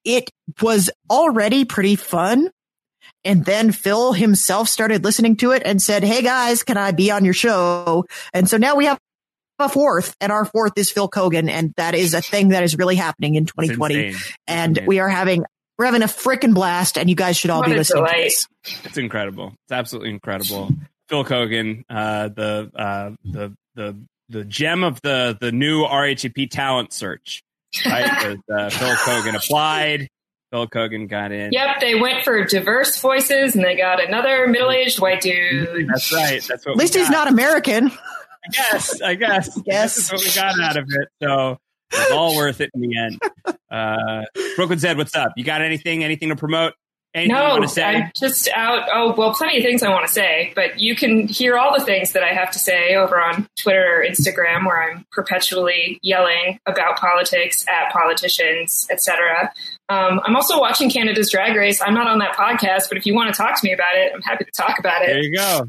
it was already pretty fun. And then Phil himself started listening to it and said, Hey guys, can I be on your show? And so now we have a fourth and our fourth is Phil Keoghan. And that is a thing that is really happening in 2020. And we are having, we're having a freaking blast and you guys should all What be a listening to this. It's incredible. It's absolutely incredible. Phil Keoghan, uh, the uh, the the the gem of the the new RHAP talent search. Right, (laughs) 'Cause, uh, Phil Keoghan applied. Phil Keoghan got in. Yep, they went for diverse voices and they got another middle aged white dude. That's right. That's what. At least he's not American. (laughs) I guess. I guess. (laughs) Guess. That's what we got out of it. So it's all worth it in the end. Uh, Brooklyn Zed, what's up? You got anything? Anything to promote? Anything you No, want to say? I'm just out. Oh, well, plenty of things I want to say, but you can hear all the things that I have to say over on Twitter or Instagram, where I'm perpetually yelling about politics at politicians, etc. Um, I'm also watching Canada's Drag Race. I'm not on that podcast, but if you want to talk to me about it, I'm happy to talk about it. There you go.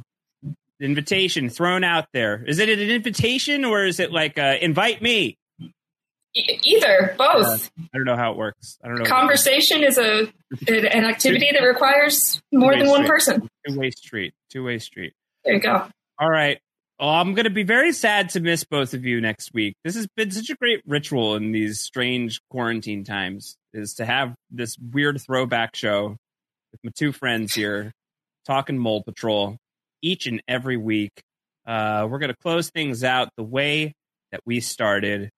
Invitation thrown out there. Is it an invitation or is it like uh, invite me? E- either, both. I don't know how it works. I don't know. Conversation is a an activity that requires more than one person. Two way street. Two way street. There you go. All right. Well, I'm going to be very sad to miss both of you next week. This has been such a great ritual in these strange quarantine times is to have this weird throwback show with my two friends here talking Mole Patrol each and every week. Uh, we're going to close things out the way that we started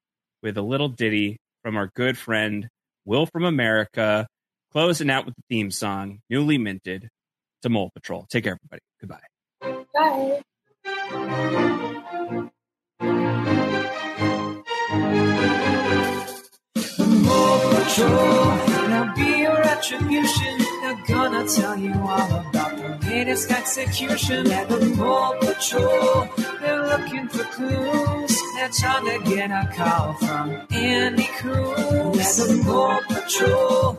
with a little ditty from our good friend Will from America, closing out with the theme song, newly minted to Mole Patrol. Take care, everybody. Goodbye. Bye. Mole Patrol, now be your retribution. They're gonna tell you all about latest execution. Yeah, the Mole Patrol, they're looking for clues. They're trying to get a call from Andy Cruz. Yeah, the Mole Patrol,